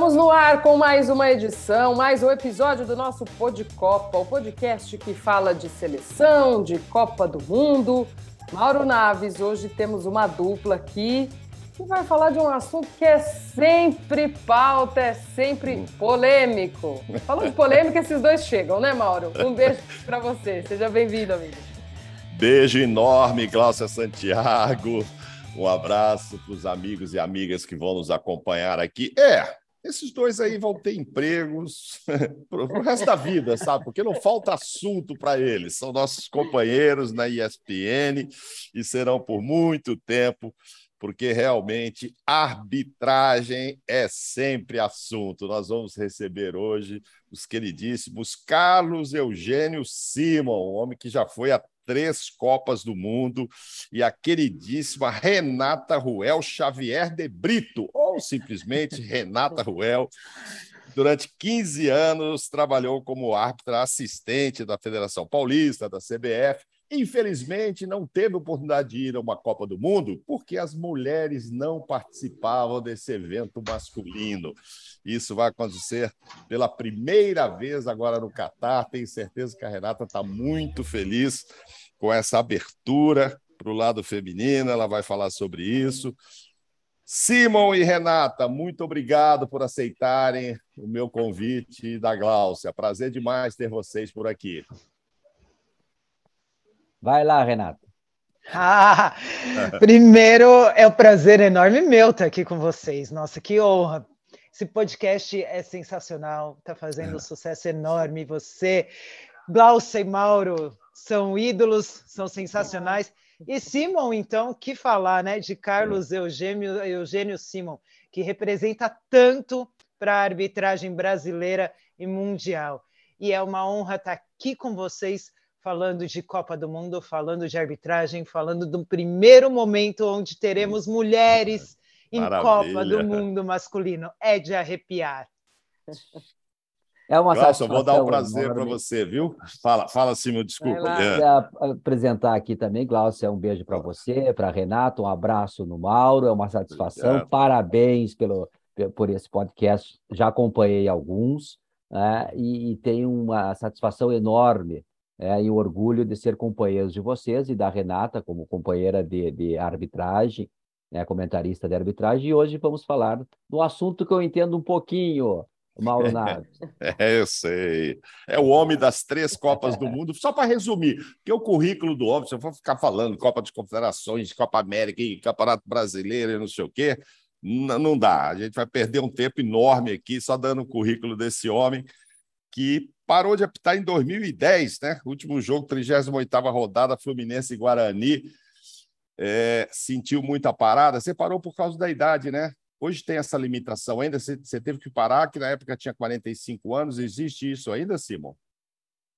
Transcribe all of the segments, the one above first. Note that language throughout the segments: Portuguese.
Estamos no ar com mais uma edição, mais um episódio do nosso Pod Copa, o podcast que fala de seleção, de Copa do Mundo. Mauro Naves, hoje temos uma dupla aqui que vai falar de um assunto que é sempre pauta, é sempre polêmico. Falando de polêmica, esses dois chegam, né, Mauro? Um beijo para você. Seja bem-vindo, amigo. Beijo enorme, Glaucia Santiago. Um abraço para os amigos e amigas que vão nos acompanhar aqui. É, esses dois aí vão ter empregos para o resto da vida, sabe? Porque não falta assunto para eles. São nossos companheiros na ESPN e serão por muito tempo, porque realmente arbitragem é sempre assunto. Nós vamos receber hoje os queridíssimos Carlos Eugênio Simon, um homem que já foi a três Copas do Mundo, e a queridíssima Renata Ruel Xavier de Brito, ou simplesmente Renata Ruel. Durante 15 anos, trabalhou como árbitra assistente da Federação Paulista, da CBF. Infelizmente, não teve oportunidade de ir a uma Copa do Mundo porque as mulheres não participavam desse evento masculino. Isso vai acontecer pela primeira vez agora no Catar. Tenho certeza que a Renata está muito feliz com essa abertura para o lado feminino, ela vai falar sobre isso. Simon e Renata, muito obrigado por aceitarem o meu convite da Gláucia. Prazer demais ter vocês por aqui. Vai lá, Renata. Ah, primeiro, é um prazer enorme meu estar aqui com vocês. Nossa, que honra. Esse podcast é sensacional, está fazendo um sucesso enorme. Você, Glaucia e Mauro, são ídolos, são sensacionais. E Simon, então, que falar, né, de Carlos Eugênio, Eugênio Simon, que representa tanto para a arbitragem brasileira e mundial. E é uma honra estar aqui com vocês falando de Copa do Mundo, falando de arbitragem, falando do primeiro momento onde teremos mulheres em Maravilha. Copa do Mundo masculino. É de arrepiar. É uma Nossa, vou dar um prazer para você, viu? Fala, fala assim, meu desculpa. É. apresentar aqui também, Glaucia, um beijo para você, para Renato, um abraço no Mauro, é uma satisfação. Obrigado. Parabéns pelo, por esse podcast. Já acompanhei alguns né? e, e tenho uma satisfação enorme é, e o orgulho de ser companheiros de vocês e da Renata como companheira de, de arbitragem, né, comentarista de arbitragem. E hoje vamos falar do assunto que eu entendo um pouquinho, Mauro Naves. É, eu sei. É o homem das três Copas do Mundo. Só para resumir, que o currículo do homem, se eu for ficar falando Copa de Confederações, Copa América e Campeonato Brasileiro e não sei o quê, não dá. A gente vai perder um tempo enorme aqui só dando o currículo desse homem que parou de apitar em 2010, né? Último jogo, 38ª rodada, Fluminense e Guarani. É, sentiu muita parada. Você parou por causa da idade, né? Hoje tem essa limitação ainda? Você, você teve que parar, que na época tinha 45 anos. Existe isso ainda, Simon?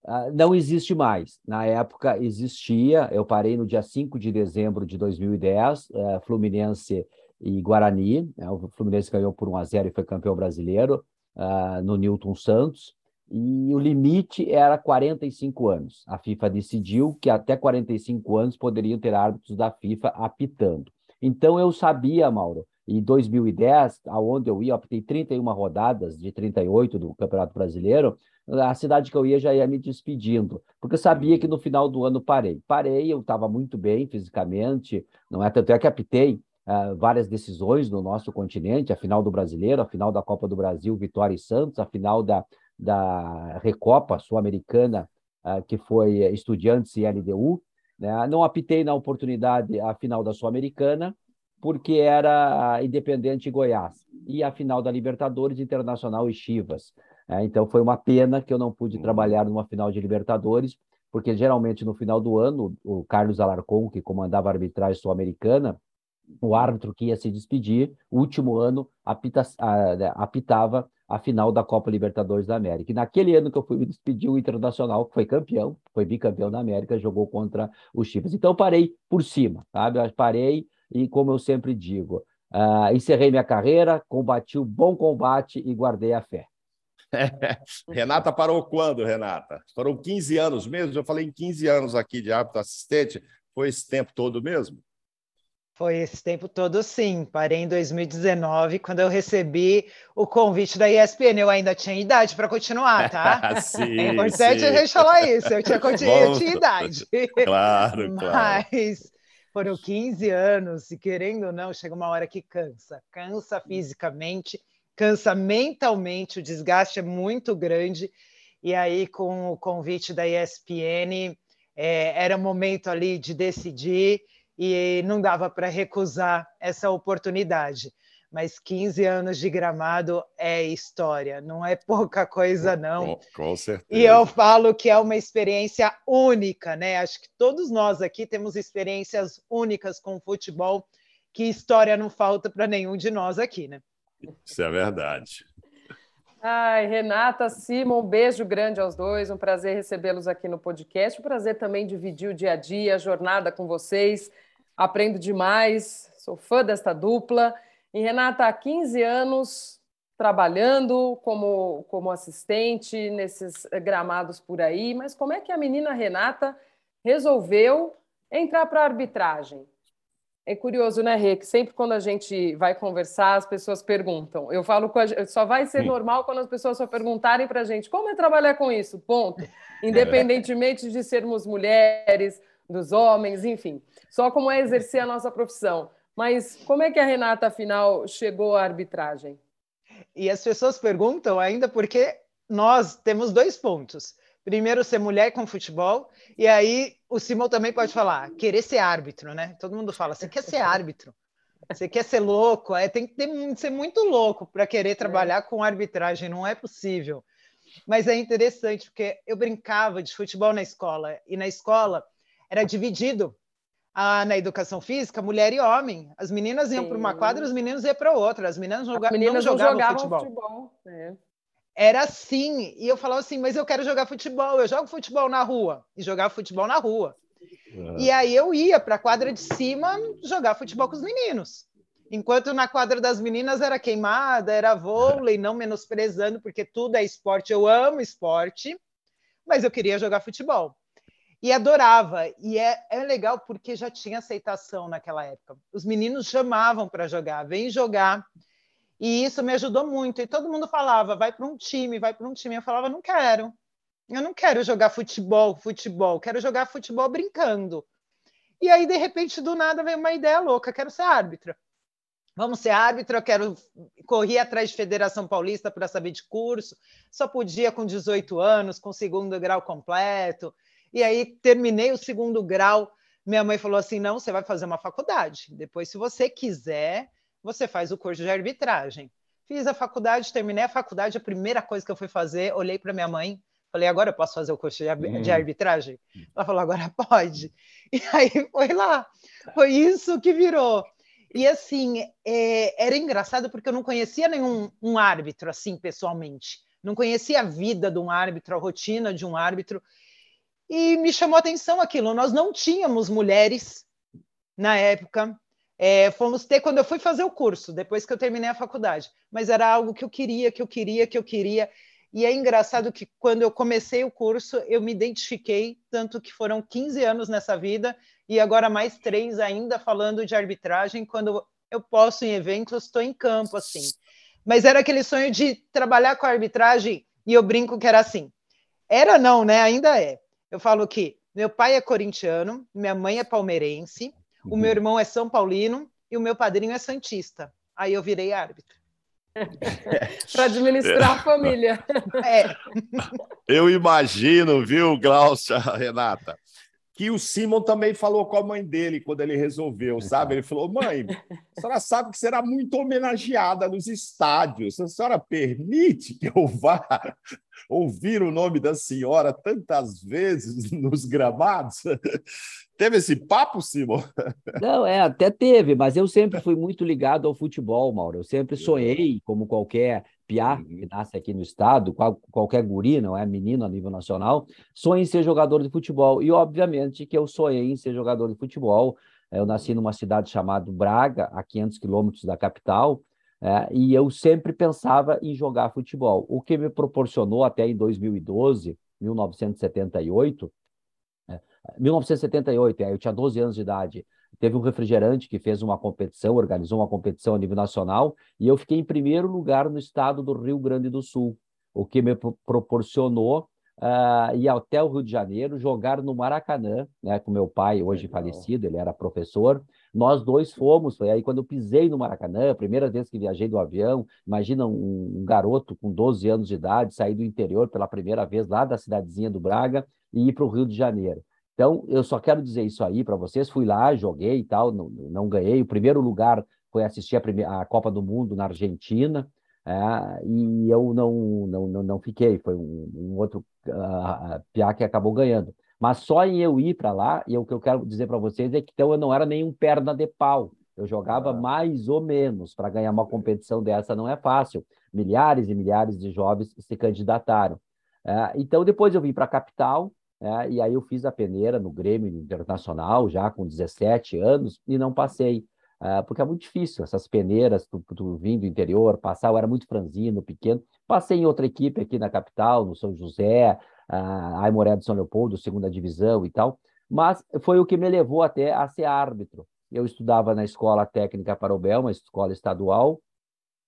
Ah, não existe mais. Na época existia, eu parei no dia 5 de dezembro de 2010, é, Fluminense e Guarani. Né? O Fluminense ganhou por 1 a 0 e foi campeão brasileiro uh, no Newton Santos. E o limite era 45 anos. A FIFA decidiu que até 45 anos poderiam ter árbitros da FIFA apitando. Então eu sabia, Mauro, em 2010, aonde eu ia, optei 31 rodadas de 38 do Campeonato Brasileiro, a cidade que eu ia já ia me despedindo, porque eu sabia que no final do ano parei. Parei, eu estava muito bem fisicamente, não é tanto é que apitei uh, várias decisões no nosso continente, a final do Brasileiro, a final da Copa do Brasil, Vitória e Santos, a final da, da Recopa Sul-Americana, uh, que foi Estudiantes e LDU, né? não apitei na oportunidade a final da Sul-Americana, porque era Independente Goiás, e a final da Libertadores Internacional e Chivas. É, então foi uma pena que eu não pude trabalhar numa final de Libertadores, porque geralmente no final do ano, o Carlos Alarcon, que comandava a arbitragem sul-americana, o árbitro que ia se despedir, último ano, apita, apitava a final da Copa Libertadores da América. E naquele ano que eu fui me despedir, o Internacional foi campeão, foi bicampeão da América, jogou contra os Chivas. Então eu parei por cima, sabe? Eu parei e, como eu sempre digo, uh, encerrei minha carreira, combati o bom combate e guardei a fé. Renata parou quando, Renata? Foram 15 anos mesmo? Eu falei em 15 anos aqui de árbitro assistente. Foi esse tempo todo mesmo? Foi esse tempo todo, sim. Parei em 2019, quando eu recebi o convite da ESPN. Eu ainda tinha idade para continuar, tá? sim, é importante sim. a gente falar isso. Eu tinha, eu tinha idade. Claro, claro. Mas foram 15 anos, e querendo ou não, chega uma hora que cansa. Cansa fisicamente, cansa mentalmente, o desgaste é muito grande. E aí, com o convite da ESPN, é, era o momento ali de decidir e não dava para recusar essa oportunidade. Mas 15 anos de gramado é história, não é pouca coisa, não. Com, com certeza. E eu falo que é uma experiência única, né? Acho que todos nós aqui temos experiências únicas com o futebol, que história não falta para nenhum de nós aqui, né? Isso é verdade. Ai, Renata, Simon, um beijo grande aos dois. Um prazer recebê-los aqui no podcast. Um prazer também dividir o dia a dia, a jornada com vocês. Aprendo demais, sou fã desta dupla. E Renata, há 15 anos trabalhando como, como assistente nesses gramados por aí, mas como é que a menina Renata resolveu entrar para a arbitragem? É curioso, né, Rê? Que sempre quando a gente vai conversar, as pessoas perguntam. Eu falo, a... só vai ser Sim. normal quando as pessoas só perguntarem para a gente como é trabalhar com isso, ponto. Independentemente de sermos mulheres, dos homens, enfim. Só como é exercer a nossa profissão. Mas como é que a Renata, afinal, chegou à arbitragem? E as pessoas perguntam ainda porque nós temos dois pontos primeiro ser mulher com futebol, e aí o Simão também pode falar, querer ser árbitro, né? Todo mundo fala, você quer ser árbitro, você quer ser louco, é, tem que ter, ser muito louco para querer trabalhar com arbitragem, não é possível. Mas é interessante, porque eu brincava de futebol na escola, e na escola era dividido ah, na educação física, mulher e homem. As meninas iam para uma quadra, os meninos iam para outra. As meninas, joga As meninas não jogavam, jogavam futebol. futebol. É era assim. E eu falava assim, mas eu quero jogar futebol, eu jogo futebol na rua. E jogava futebol na rua. Uhum. E aí eu ia para a quadra de cima jogar futebol com os meninos. Enquanto na quadra das meninas era queimada, era vôlei, não menosprezando, porque tudo é esporte, eu amo esporte, mas eu queria jogar futebol. E adorava. E é, é legal porque já tinha aceitação naquela época. Os meninos chamavam para jogar, vem jogar. E isso me ajudou muito. E todo mundo falava, vai para um time, vai para um time. Eu falava, não quero. Eu não quero jogar futebol, futebol. Quero jogar futebol brincando. E aí, de repente, do nada, veio uma ideia louca. Quero ser árbitra. Vamos ser árbitra, eu quero correr atrás de Federação Paulista para saber de curso. Só podia com 18 anos, com segundo grau completo. E aí terminei o segundo grau. Minha mãe falou assim: não, você vai fazer uma faculdade. Depois, se você quiser, você faz o curso de arbitragem. Fiz a faculdade, terminei a faculdade, a primeira coisa que eu fui fazer, olhei para minha mãe, falei, agora eu posso fazer o curso de, uhum. arbitragem? Ela falou, agora pode. E aí foi lá. Foi isso que virou. E assim, é, era engraçado porque eu não conhecia nenhum um árbitro assim pessoalmente. Não conhecia a vida de um árbitro, a rotina de um árbitro. E me chamou a atenção aquilo. Nós não tínhamos mulheres na época é, fomos ter quando eu fui fazer o curso, depois que eu terminei a faculdade. Mas era algo que eu queria, que eu queria, que eu queria. E é engraçado que quando eu comecei o curso, eu me identifiquei, tanto que foram 15 anos nessa vida, e agora mais três ainda falando de arbitragem, quando eu posso em eventos, estou em campo, assim. Mas era aquele sonho de trabalhar com a arbitragem, e eu brinco que era assim. Era não, né? Ainda é. Eu falo que meu pai é corintiano, minha mãe é palmeirense, o meu irmão é São Paulino e o meu padrinho é Santista. Aí eu virei árbitro. Para administrar a família. É. Eu imagino, viu, Glaucia, Renata, que o Simon também falou com a mãe dele quando ele resolveu, sabe? Ele falou: mãe, a senhora sabe que será muito homenageada nos estádios. A senhora permite que eu vá ouvir o nome da senhora tantas vezes nos gramados? Teve esse papo, Simon? Não, é, até teve, mas eu sempre fui muito ligado ao futebol, Mauro. Eu sempre sonhei, como qualquer piá uhum. que nasce aqui no estado, qual, qualquer guri, não é menino a nível nacional, sonha em ser jogador de futebol. E, obviamente, que eu sonhei em ser jogador de futebol. Eu nasci numa cidade chamada Braga, a 500 quilômetros da capital, é, e eu sempre pensava em jogar futebol. O que me proporcionou até em 2012, 1978, 1978, eu tinha 12 anos de idade. Teve um refrigerante que fez uma competição, organizou uma competição a nível nacional, e eu fiquei em primeiro lugar no estado do Rio Grande do Sul, o que me proporcionou uh, ir até o Rio de Janeiro, jogar no Maracanã, né, com meu pai, hoje Legal. falecido, ele era professor. Nós dois fomos, foi aí quando eu pisei no Maracanã, primeira vez que viajei do avião. Imagina um, um garoto com 12 anos de idade sair do interior pela primeira vez lá da cidadezinha do Braga e ir para o Rio de Janeiro. Então, eu só quero dizer isso aí para vocês. Fui lá, joguei e tal, não, não ganhei. O primeiro lugar foi assistir a, primeira, a Copa do Mundo na Argentina. É, e eu não, não, não, não, fiquei, foi um, um outro uh, piá que acabou ganhando. Mas só em eu ir para lá, e o que eu quero dizer para vocês é que então eu não era nenhum perna de pau. Eu jogava ah. mais ou menos para ganhar uma competição dessa, não é fácil. Milhares e milhares de jovens se candidataram. É, então, depois eu vim para a capital, é, e aí eu fiz a peneira no Grêmio Internacional, já com 17 anos, e não passei. Uh, porque é muito difícil, essas peneiras, tu, tu vindo do interior, passar, eu era muito franzino, pequeno. Passei em outra equipe aqui na capital, no São José, uh, Aimoré de São Leopoldo, segunda divisão e tal, mas foi o que me levou até a ser árbitro. Eu estudava na Escola Técnica Parobel, uma escola estadual,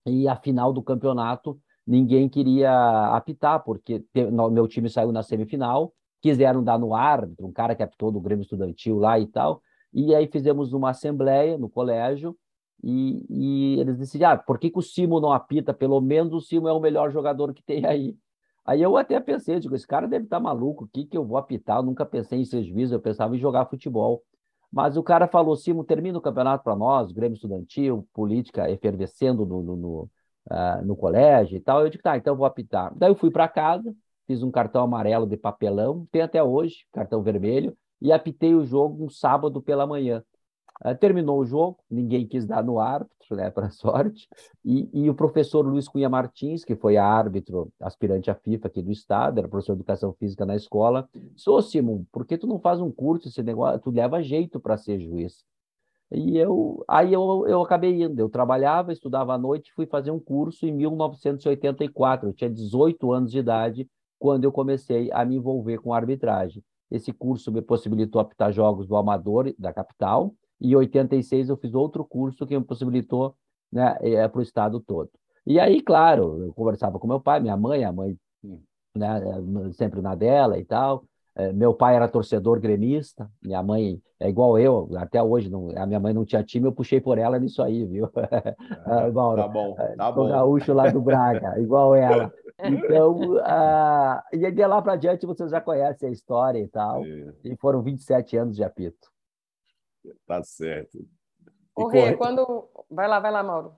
e a final do campeonato ninguém queria apitar, porque te, no, meu time saiu na semifinal, quiseram dar no árbitro, um cara que apitou do Grêmio Estudantil lá e tal, e aí fizemos uma assembleia no colégio e, e eles decidiram, ah, por que, que o Simo não apita? Pelo menos o Simo é o melhor jogador que tem aí. Aí eu até pensei, digo, esse cara deve estar tá maluco, o que, que eu vou apitar? Eu nunca pensei em ser juiz, eu pensava em jogar futebol. Mas o cara falou, Simo, termina o campeonato para nós, Grêmio Estudantil, política efervescendo no, no, no, uh, no colégio e tal. Eu digo, tá, então eu vou apitar. Daí eu fui para casa, fiz um cartão amarelo de papelão, tem até hoje, cartão vermelho, e apitei o jogo um sábado pela manhã. Uh, terminou o jogo, ninguém quis dar no árbitro, né, para sorte, e, e, o professor Luiz Cunha Martins, que foi árbitro, aspirante à FIFA aqui do estado, era professor de educação física na escola, disse, ô Simon, por que tu não faz um curso, esse negócio, tu leva jeito para ser juiz? E eu, aí eu, eu acabei indo, eu trabalhava, estudava à noite, fui fazer um curso em 1984, eu tinha 18 anos de idade, quando eu comecei a me envolver com arbitragem. Esse curso me possibilitou apitar jogos do amador da capital, e em 86 eu fiz outro curso que me possibilitou né, é, para o estado todo. E aí, claro, eu conversava com meu pai, minha mãe, a mãe né, sempre na dela e tal. É, meu pai era torcedor gremista, minha mãe é igual eu, até hoje não, a minha mãe não tinha time, eu puxei por ela nisso aí, viu? Ah, Mauro, tá bom, tá bom. gaúcho lá do Braga, igual ela. Então, uh, e de lá para diante vocês já conhecem a história e tal, é. e foram 27 anos de apito. Tá certo. Rê, quando... Vai lá, vai lá, Mauro.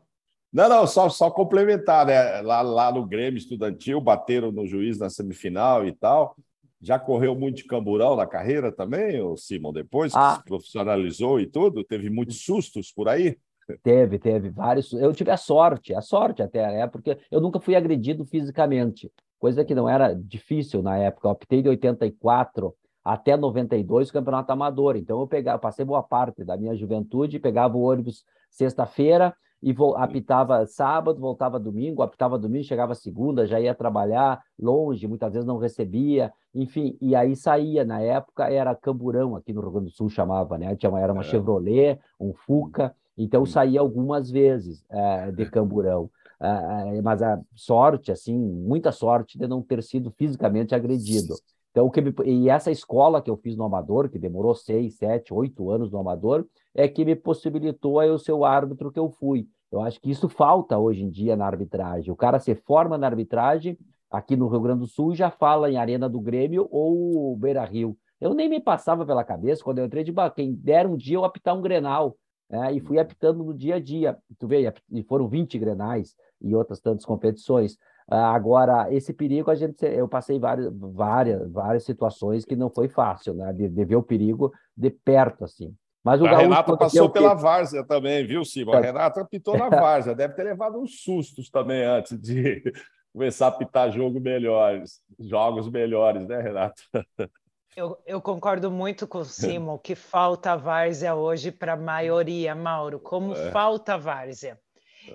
Não, não, só, só complementar, né? Lá, lá no Grêmio Estudantil, bateram no juiz na semifinal e tal. Já correu muito de camburão na carreira também, o Simon, depois que ah. se profissionalizou e tudo? Teve muitos sustos por aí? Teve, teve vários. Eu tive a sorte, a sorte até, né? Porque eu nunca fui agredido fisicamente, coisa que não era difícil na época. Eu optei de 84 até 92 o campeonato amador. Então eu pegava, passei boa parte da minha juventude, pegava o ônibus sexta-feira, e apitava sábado, voltava domingo, apitava domingo, chegava segunda, já ia trabalhar longe, muitas vezes não recebia, enfim, e aí saía, na época era camburão, aqui no Rio Grande do Sul chamava, né? Tinha, era uma é. Chevrolet, um Fuca, então saía algumas vezes é, de camburão. É, mas a sorte, assim, muita sorte de não ter sido fisicamente agredido. Então, que me... e essa escola que eu fiz no Amador, que demorou seis, sete, oito anos no Amador, é que me possibilitou eu ser o árbitro que eu fui. Eu acho que isso falta hoje em dia na arbitragem. O cara se forma na arbitragem aqui no Rio Grande do Sul e já fala em Arena do Grêmio ou Beira Rio. Eu nem me passava pela cabeça quando eu entrei de quem dera um dia eu apitar um Grenal. É, e fui apitando no dia a dia. Tu vê, e foram 20 Grenais e outras tantas competições. Ah, agora, esse perigo, a gente, eu passei várias, várias, várias situações que não foi fácil, né? De, de ver o perigo de perto, assim. Mas o a Renata passou pela várzea também, viu, Silva? A tá. Renata pitou na várzea, deve ter levado uns sustos também antes de começar a pitar jogo melhores, jogos melhores, né, Renata? Eu, eu, concordo muito com o Simon que falta várzea hoje para a maioria, Mauro. Como é. falta várzea.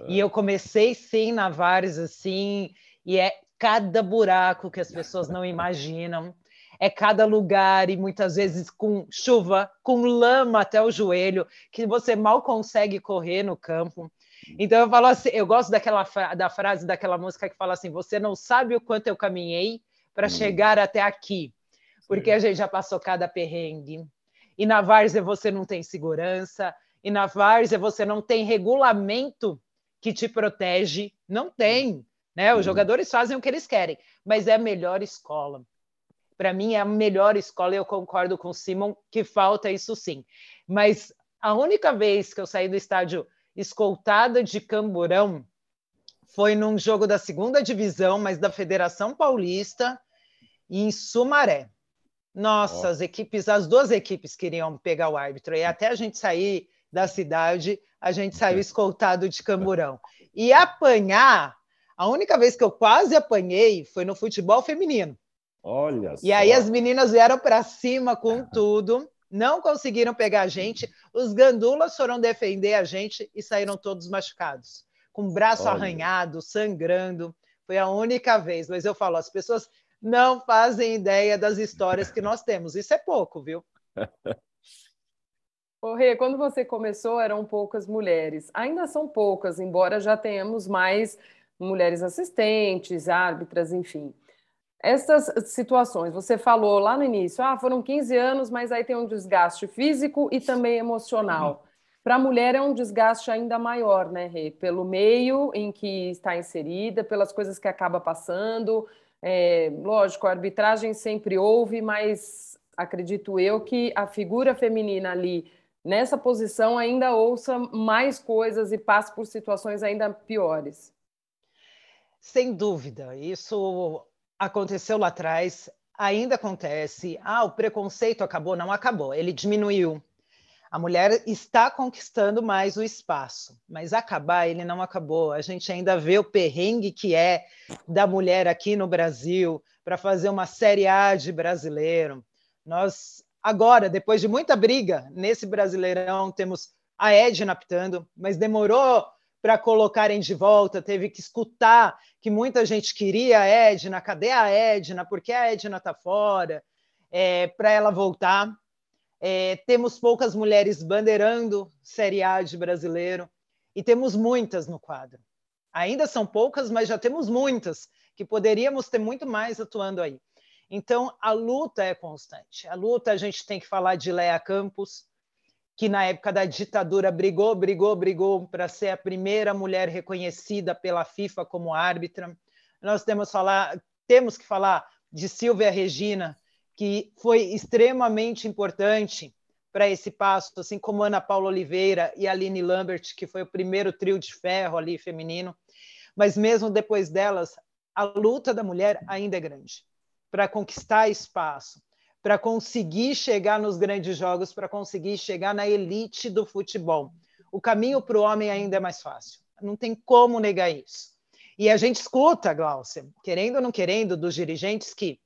E eu comecei sim na Vares assim, e é cada buraco que as pessoas não imaginam. é cada lugar e muitas vezes com chuva, com lama até o joelho, que você mal consegue correr no campo. Então eu falo assim, eu gosto daquela da frase daquela música que fala assim: "Você não sabe o quanto eu caminhei para hum. chegar até aqui, porque Sim. a gente já passou cada perrengue. E na várzea você não tem segurança, e na várzea você não tem regulamento que te protege, não tem, né? Os jogadores fazem o que eles querem, mas é a melhor escola. Para mim é a melhor escola, e eu concordo com o Simon que falta isso sim. Mas a única vez que eu saí do estádio escoltada de camburão foi num jogo da segunda divisão, mas da Federação Paulista, em Sumaré. Nossa, oh. as equipes, as duas equipes queriam pegar o árbitro, e até a gente sair da cidade, a gente saiu escoltado de camburão. E apanhar, a única vez que eu quase apanhei foi no futebol feminino. Olha E só. aí as meninas vieram para cima com tudo, não conseguiram pegar a gente, os gandulas foram defender a gente e saíram todos machucados, com o braço Olha. arranhado, sangrando. Foi a única vez, mas eu falo, as pessoas não fazem ideia das histórias que nós temos. Isso é pouco, viu? Ô, Rê, quando você começou, eram poucas mulheres. Ainda são poucas, embora já tenhamos mais mulheres assistentes, árbitras, enfim. Essas situações, você falou lá no início, ah, foram 15 anos, mas aí tem um desgaste físico e também emocional. Para a mulher é um desgaste ainda maior, né, Rê? Pelo meio em que está inserida, pelas coisas que acaba passando. É, lógico, a arbitragem sempre houve, mas acredito eu que a figura feminina ali, nessa posição, ainda ouça mais coisas e passe por situações ainda piores. Sem dúvida, isso aconteceu lá atrás, ainda acontece. Ah, o preconceito acabou? Não acabou, ele diminuiu. A mulher está conquistando mais o espaço, mas acabar ele não acabou. A gente ainda vê o perrengue que é da mulher aqui no Brasil para fazer uma série A de brasileiro. Nós agora, depois de muita briga nesse Brasileirão, temos a Edna apitando, mas demorou para colocarem de volta, teve que escutar que muita gente queria a Edna, cadê a Edna? Por que a Edna está fora? É, para ela voltar. É, temos poucas mulheres bandeirando Série A de brasileiro e temos muitas no quadro. Ainda são poucas, mas já temos muitas que poderíamos ter muito mais atuando aí. Então, a luta é constante. A luta, a gente tem que falar de Léa Campos, que na época da ditadura brigou, brigou, brigou para ser a primeira mulher reconhecida pela FIFA como árbitra. Nós temos, falar, temos que falar de Silvia Regina, que foi extremamente importante para esse passo, assim como Ana Paula Oliveira e Aline Lambert, que foi o primeiro trio de ferro ali feminino. Mas mesmo depois delas, a luta da mulher ainda é grande para conquistar espaço, para conseguir chegar nos grandes jogos, para conseguir chegar na elite do futebol. O caminho para o homem ainda é mais fácil. Não tem como negar isso. E a gente escuta, Glaucia, querendo ou não querendo, dos dirigentes que,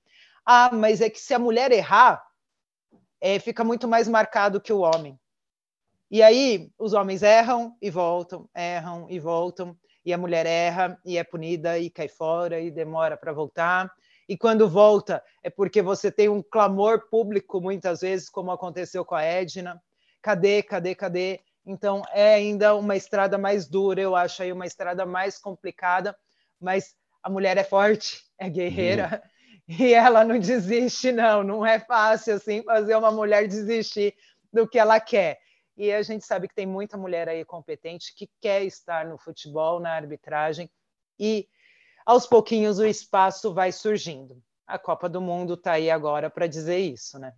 ah, mas é que se a mulher errar, é, fica muito mais marcado que o homem. E aí os homens erram e voltam, erram e voltam, e a mulher erra e é punida e cai fora e demora para voltar e quando volta é porque você tem um clamor público, muitas vezes, como aconteceu com a Edna. Cadê, cadê, cadê? Então, é ainda uma estrada mais dura, eu acho aí uma estrada mais complicada, mas a mulher é forte, é guerreira, uhum. E ela não desiste, não. Não é fácil, assim, fazer uma mulher desistir do que ela quer. E a gente sabe que tem muita mulher aí competente que quer estar no futebol, na arbitragem, e aos pouquinhos o espaço vai surgindo. A Copa do Mundo está aí agora para dizer isso, né?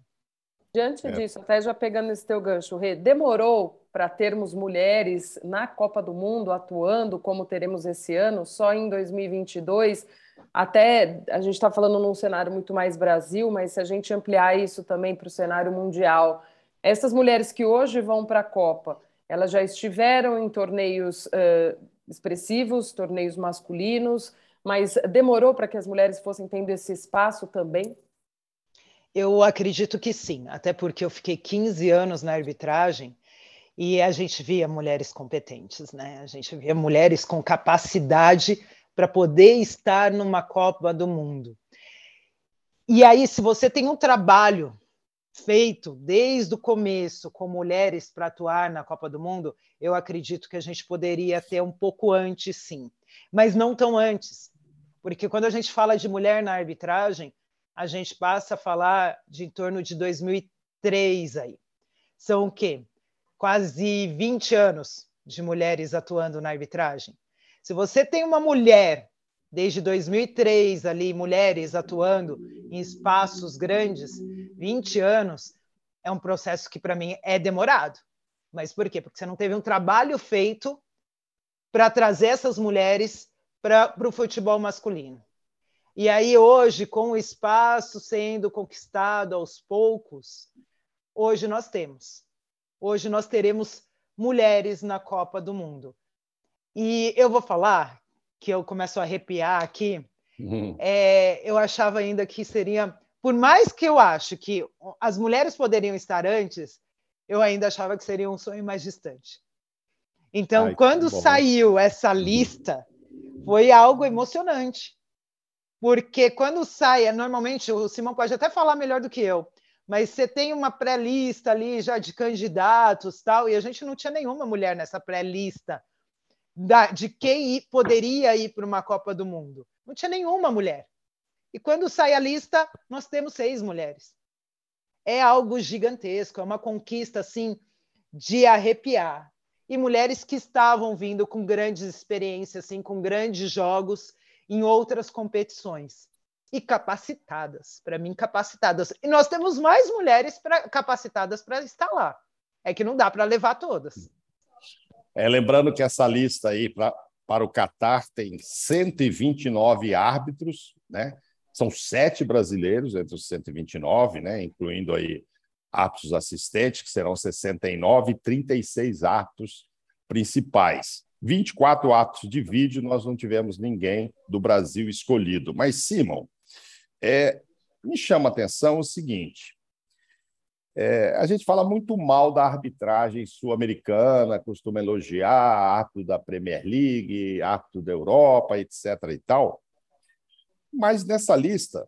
Diante é. disso, até já pegando esse teu gancho, Rê, demorou para termos mulheres na Copa do Mundo atuando como teremos esse ano, só em 2022? Até a gente está falando num cenário muito mais Brasil, mas se a gente ampliar isso também para o cenário mundial, essas mulheres que hoje vão para a Copa, elas já estiveram em torneios uh, expressivos, torneios masculinos, mas demorou para que as mulheres fossem tendo esse espaço também? Eu acredito que sim, até porque eu fiquei 15 anos na arbitragem e a gente via mulheres competentes, né? A gente via mulheres com capacidade para poder estar numa Copa do Mundo. E aí, se você tem um trabalho feito desde o começo com mulheres para atuar na Copa do Mundo, eu acredito que a gente poderia ter um pouco antes, sim, mas não tão antes, porque quando a gente fala de mulher na arbitragem, a gente passa a falar de em torno de 2003 aí. São o quê? Quase 20 anos de mulheres atuando na arbitragem. Se você tem uma mulher desde 2003 ali, mulheres atuando em espaços grandes, 20 anos, é um processo que para mim é demorado. Mas por quê? Porque você não teve um trabalho feito para trazer essas mulheres para o futebol masculino. E aí, hoje, com o espaço sendo conquistado aos poucos, hoje nós temos. Hoje nós teremos mulheres na Copa do Mundo. E eu vou falar que eu começo a arrepiar aqui. Uhum. É, eu achava ainda que seria, por mais que eu acho que as mulheres poderiam estar antes, eu ainda achava que seria um sonho mais distante. Então, Ai, quando saiu essa lista, foi algo emocionante. Porque quando sai, normalmente o Simão pode até falar melhor do que eu, mas você tem uma pré-lista ali já de candidatos tal, e a gente não tinha nenhuma mulher nessa pré-lista de quem poderia ir para uma Copa do Mundo. Não tinha nenhuma mulher. E quando sai a lista, nós temos seis mulheres. É algo gigantesco, é uma conquista assim de arrepiar. E mulheres que estavam vindo com grandes experiências, assim, com grandes jogos em outras competições. E capacitadas, para mim, capacitadas. E nós temos mais mulheres pra, capacitadas para estar lá. É que não dá para levar todas. É, lembrando que essa lista aí pra, para o Catar tem 129 árbitros, né? São sete brasileiros entre os 129, né? Incluindo aí árbitros assistentes, que serão 69, e 36 árbitros principais. 24 árbitros de vídeo, nós não tivemos ninguém do Brasil escolhido. Mas, Simon, é, me chama a atenção o seguinte: é, a gente fala muito mal da arbitragem sul-americana, costuma elogiar árbitro da Premier League, árbitro da Europa, etc. e tal. Mas nessa lista,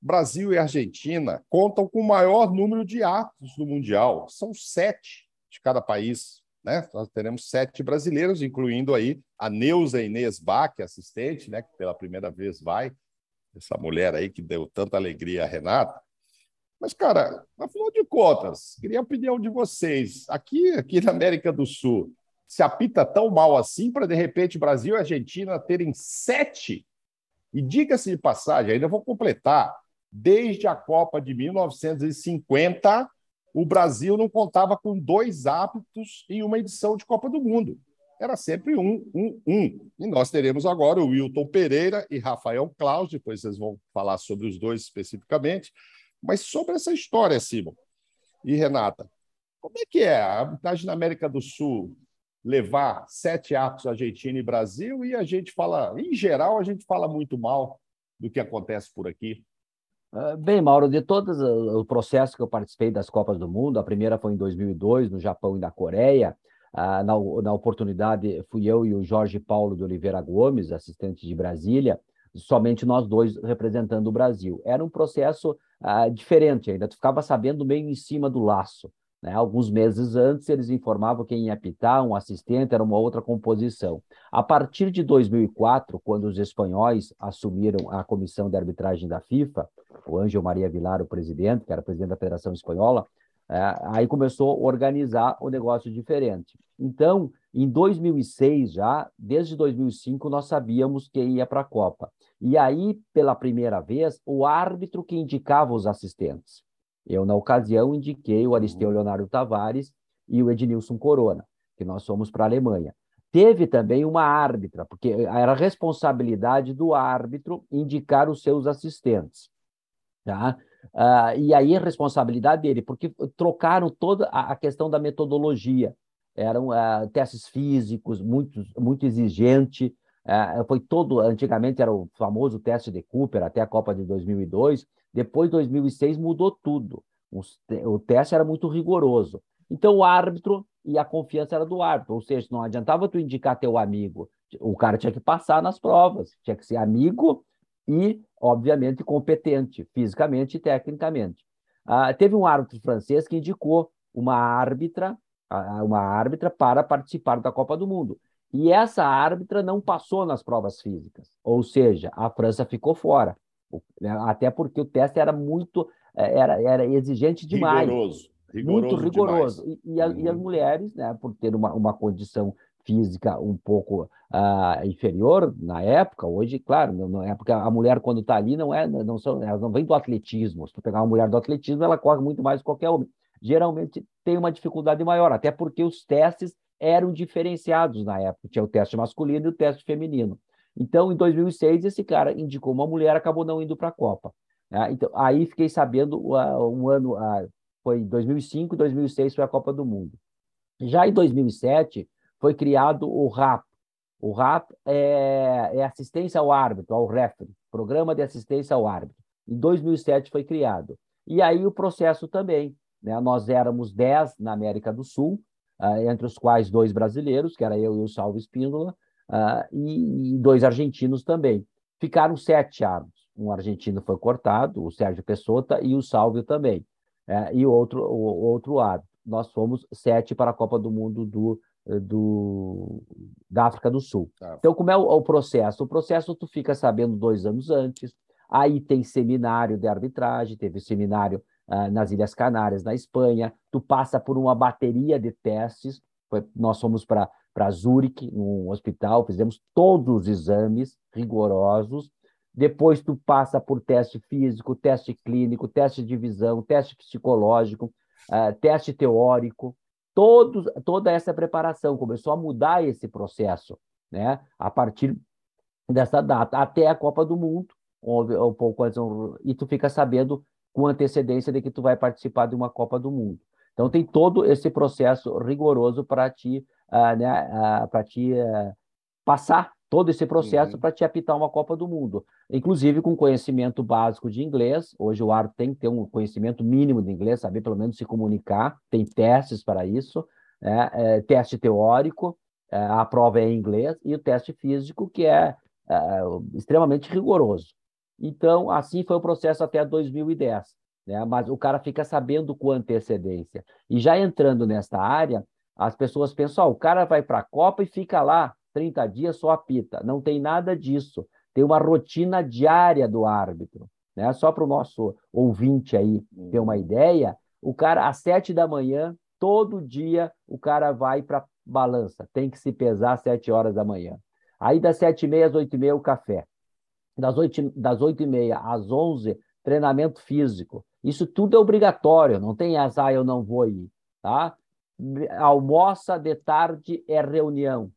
Brasil e Argentina contam com o maior número de árbitros do Mundial. São sete de cada país. Né? Nós teremos sete brasileiros, incluindo aí a Neuza Inês Bach, assistente, né? que pela primeira vez vai, essa mulher aí que deu tanta alegria a Renata. Mas, cara, afinal de contas, queria a opinião de vocês. Aqui, aqui na América do Sul, se apita tão mal assim para, de repente, Brasil e Argentina terem sete? E diga-se de passagem, ainda vou completar, desde a Copa de 1950, o Brasil não contava com dois árbitros em uma edição de Copa do Mundo. Era sempre um, um, um. E nós teremos agora o Wilton Pereira e Rafael Claus, depois vocês vão falar sobre os dois especificamente. Mas sobre essa história, Simon e Renata, como é que é a arbitragem na América do Sul levar sete atos Argentina e Brasil e a gente fala, em geral, a gente fala muito mal do que acontece por aqui? Ah, bem, Mauro, de todos os processos que eu participei das Copas do Mundo, a primeira foi em 2002, no Japão e na Coreia. Ah, na, na oportunidade, fui eu e o Jorge Paulo de Oliveira Gomes, assistente de Brasília, somente nós dois representando o Brasil. Era um processo ah, diferente ainda, tu ficava sabendo meio em cima do laço. Né? Alguns meses antes, eles informavam quem ia apitar, um assistente, era uma outra composição. A partir de 2004, quando os espanhóis assumiram a comissão de arbitragem da FIFA, o Ângelo Maria Vilar, o presidente, que era presidente da Federação Espanhola, aí começou a organizar o negócio diferente. Então, em 2006 já, desde 2005, nós sabíamos quem ia para a Copa. E aí, pela primeira vez, o árbitro que indicava os assistentes. Eu, na ocasião, indiquei o Aristeu uhum. Leonardo Tavares e o Ednilson Corona, que nós fomos para a Alemanha. Teve também uma árbitra, porque era responsabilidade do árbitro indicar os seus assistentes. Tá? Uh, e aí a responsabilidade dele, porque trocaram toda a questão da metodologia. Eram uh, testes físicos muito, muito exigente, é, foi todo, antigamente era o famoso teste de Cooper até a Copa de 2002, depois de 2006 mudou tudo. O teste era muito rigoroso. Então o árbitro e a confiança era do árbitro, ou seja, não adiantava tu indicar teu amigo, o cara tinha que passar nas provas, tinha que ser amigo e, obviamente, competente fisicamente e tecnicamente. Ah, teve um árbitro francês que indicou uma árbitra, uma árbitra para participar da Copa do Mundo. E essa árbitra não passou nas provas físicas, ou seja, a França ficou fora, né, até porque o teste era muito eh, era, era exigente demais. Rigoroso. rigoroso muito rigoroso. E, e, a, uhum. e, as uhum. mulheres, né, por ter uma, uma condição física um pouco uh, inferior na época, hoje, claro, não é porque a mulher quando está ali não é, não são, ela não vem do atletismo. Se tu pegar uma mulher do atletismo, ela corre muito mais que qualquer homem. Geralmente tem uma dificuldade maior, até porque os testes eram diferenciados na época. Tinha o teste masculino e o teste feminino. Então, em 2006, esse cara indicou uma mulher, acabou não indo para a Copa. Né? Então, aí fiquei sabendo, uh, um ano, uh, foi 2005, 2006 foi a Copa do Mundo. Já em 2007, foi criado o RAP. O RAP é, é assistência ao árbitro, ao referee, Programa de Assistência ao Árbitro. Em 2007 foi criado. E aí o processo também. Né? Nós éramos 10 na América do Sul, uh, entre os quais dois brasileiros, que era eu e o Salvo Espíndola, uh, e, e, dois argentinos também. Ficaram sete árbitros. Um argentino foi cortado, o Sérgio Pessota, e o Salvio também. Uh, e outro, o outro árbitro. Nós fomos sete para a Copa do Mundo do do, da África do Sul. Tá. Então, como é o, o, processo? O processo tu fica sabendo dois anos antes, aí tem seminário de arbitragem, teve seminário uh, nas Ilhas Canárias, na Espanha, tu passa por uma bateria de testes, Foi, nós fomos para Zurique, num hospital, fizemos todos os exames rigorosos, depois tu passa por teste físico, teste clínico, teste de visão, teste psicológico, uh, teste teórico, todos, toda essa preparação, começou a mudar esse processo, né? A partir dessa data, até a Copa do Mundo, um pouco antes, e tu fica sabendo com antecedência de que tu vai participar de uma Copa do Mundo. Então tem todo esse processo rigoroso para ti, uh, né, uh, para ti uh, passar todo esse processo uhum. para te apitar uma Copa do Mundo, inclusive com conhecimento básico de inglês. Hoje o árbitro tem que ter um conhecimento mínimo de inglês, saber pelo menos se comunicar. Tem testes para isso, né? é, teste teórico, é, a prova é em inglês e o teste físico que é, é extremamente rigoroso. Então assim foi o processo até 2010. Né? Mas o cara fica sabendo com antecedência. E já entrando nesta área, as pessoas pensam: oh, o cara vai para a Copa e fica lá 30 dias só apita. Não tem nada disso. Tem uma rotina diária do árbitro. Né? Só para o nosso ouvinte aí ter uma ideia, o cara, às sete da manhã, todo dia, o cara vai para balança. Tem que se pesar às sete horas da manhã. Aí, das sete e meia às oito e meia, o café. Das oito, das oito e meia às onze, treinamento físico. Isso tudo é obrigatório, não tem essa, ah, eu não vou ir. Tá? Almoça de tarde é reunião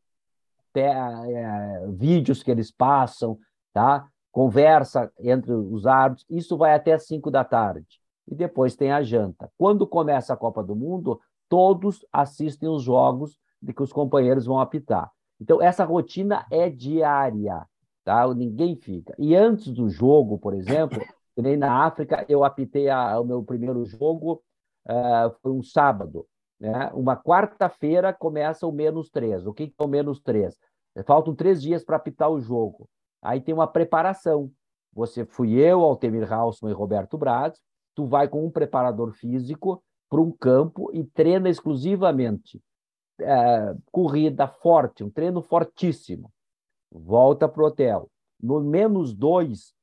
é, vídeos que eles passam, tá? conversa entre os árbitros, isso vai até 5 da tarde. E depois tem a janta. Quando começa a Copa do Mundo, todos assistem os jogos de que os companheiros vão apitar. Então, essa rotina é diária, tá? ninguém fica. E antes do jogo, por exemplo, nem na África, eu apitei a, o meu primeiro jogo, uh, foi um sábado. Né? Uma quarta-feira começa o menos três. O que é o menos três? Faltam três dias para apitar o jogo. Aí tem uma preparação. Você fui eu, Altemir Halsman e Roberto Braz. Tu vai com um preparador físico para um campo e treina exclusivamente é, corrida forte, um treino fortíssimo. Volta para o hotel. No menos dois,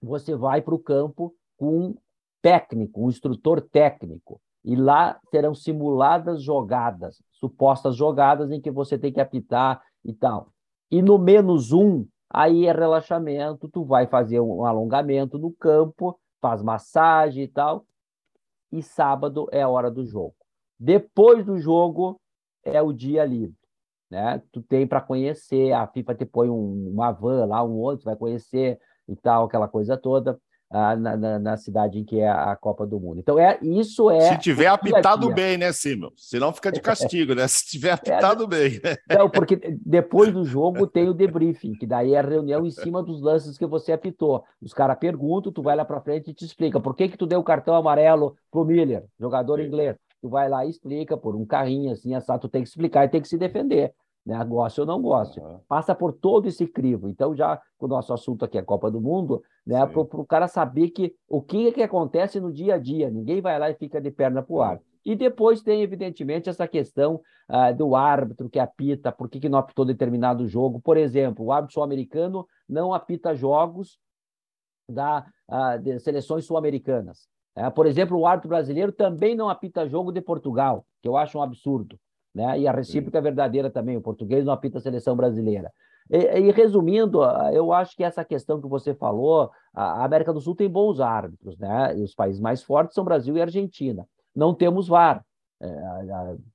você vai para o campo com um técnico, um instrutor técnico e lá serão simuladas jogadas, supostas jogadas em que você tem que apitar e tal. E no menos um, aí é relaxamento, tu vai fazer um alongamento no campo, faz massagem e tal, e sábado é a hora do jogo. Depois do jogo é o dia livre, né? Tu tem para conhecer, a FIFA te põe um, uma van lá, um outro, vai conhecer e tal, aquela coisa toda na, na, na, cidade em que é a Copa do Mundo. Então, é, isso é. Se tiver apitado bem, né, Simon? Senão fica de castigo, né? Se tiver apitado é, bem. Né? Não, porque depois do jogo tem o debriefing, que daí é a reunião em cima dos lances que você apitou. Os caras perguntam, tu vai lá para frente e te explica por que, que tu deu o cartão amarelo pro Miller, jogador Sim. inglês. Tu vai lá e explica por um carrinho assim, assado, tu tem que explicar e tem que se defender. Né? Goste ou não goste. Uhum. Passa por todo esse crivo. Então, já o nosso assunto aqui é a Copa do Mundo, né? Para o cara saber que o que, é que acontece no dia a dia. Ninguém vai lá e fica de perna para o ar. E depois tem, evidentemente, essa questão uh, do árbitro que apita, por que, que não apitou determinado jogo. Por exemplo, o árbitro sul-americano não apita jogos da, de seleções sul-americanas. É, por exemplo, o árbitro brasileiro também não apita jogo de Portugal, que eu acho um absurdo. Né? E a recíproca é verdadeira também, o português não apita a seleção brasileira. E, e, resumindo, eu acho que essa questão que você falou, a América do Sul tem bons árbitros, né? E os países mais fortes são Brasil e Argentina. Não temos VAR. É,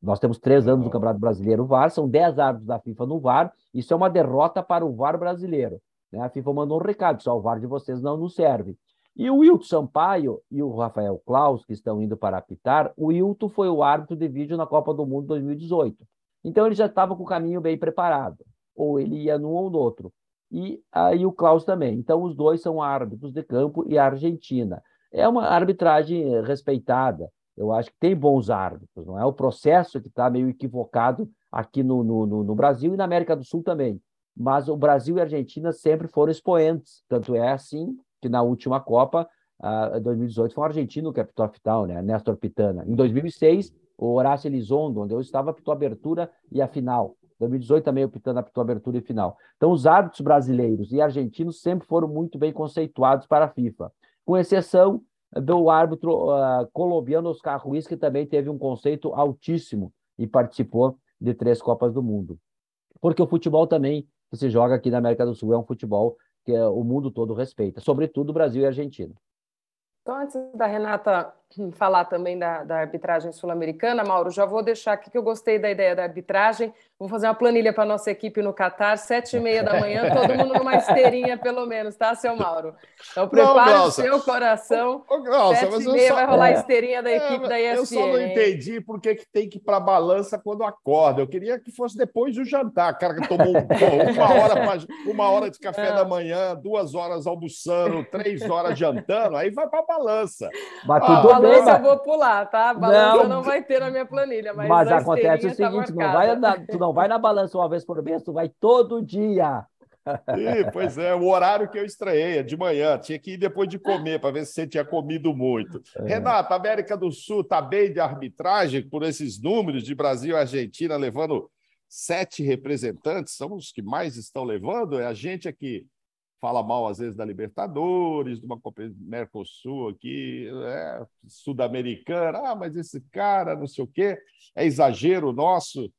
nós temos três anos do Campeonato Brasileiro VAR, são dez árbitros da FIFA no VAR. Isso é uma derrota para o VAR brasileiro. Né? A FIFA mandou um recado: só o VAR de vocês não nos serve. E o Wilton Sampaio e o Rafael Klaus, que estão indo para apitar, o Wilton foi o árbitro de vídeo na Copa do Mundo 2018. Então ele já estava com o caminho bem preparado, ou ele ia num ou no outro. E aí o Klaus também. Então os dois são árbitros de campo e a Argentina. É uma arbitragem respeitada. Eu acho que tem bons árbitros, não é? O processo que está meio equivocado aqui no, no, no Brasil e na América do Sul também. Mas o Brasil e a Argentina sempre foram expoentes. Tanto é assim que na última Copa, uh, 2018, foi um argentino que apitou a final, né? Néstor Pitana. Em 2006, o Horácio Elizondo, onde eu estava, apitou a abertura e a final. Em 2018 também o Pitana apitou a abertura e final. Então, os árbitros brasileiros e argentinos sempre foram muito bem conceituados para a FIFA, com exceção do árbitro uh, colombiano Oscar Ruiz, que também teve um conceito altíssimo e participou de três Copas do Mundo. Porque o futebol também que se joga aqui na América do Sul é um futebol que o mundo todo respeita, sobretudo Brasil e Argentina. Então, antes da Renata falar também da, da arbitragem sul-americana, Mauro, já vou deixar aqui que eu gostei da ideia da arbitragem. Vou fazer uma planilha para a nossa equipe no Catar, sete e meia da manhã, todo mundo numa esteirinha, pelo menos, tá, seu Mauro? Então, prepare o seu coração. Ô, Glaucia, sete e meia só... vai rolar é. esteirinha da é, equipe é, da ESPN. Eu só não entendi por que, que tem que ir para a balança quando acorda. Eu queria que fosse depois do jantar. O cara que tomou uma, hora pra, uma hora de café da manhã, duas horas almoçando, três horas jantando, aí vai para a balança. Tudo ah, mas... eu vou pular, tá? Balança não, não vai ter na minha planilha, mas, mas acontece o tá seguinte, tá não vai na, tu não vai na balança uma vez por mês, tu vai todo dia. Ih, pois é, o horário que eu estranhei é de manhã, tinha que ir depois de comer para ver se você tinha comido muito. É. Renata, América do Sul está bem de arbitragem por esses números de Brasil e Argentina levando sete representantes, são os que mais estão levando, é a gente aqui fala mal às vezes da Libertadores, de uma Mercosul aqui, é, sul-americana, ah, mas esse cara, não sei o quê, é exagero nosso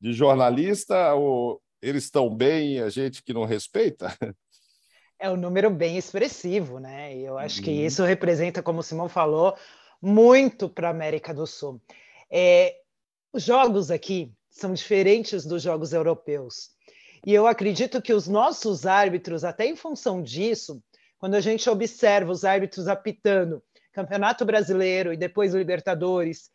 de jornalista ou eles estão bem a gente que não respeita? É um número bem expressivo, né? E eu acho que uhum. isso representa, como o Simão falou, muito para a América do Sul. É, os jogos aqui são diferentes dos jogos europeus. E eu acredito que os nossos árbitros, até em função disso, quando a gente observa os árbitros apitando Campeonato Brasileiro e depois Libertadores,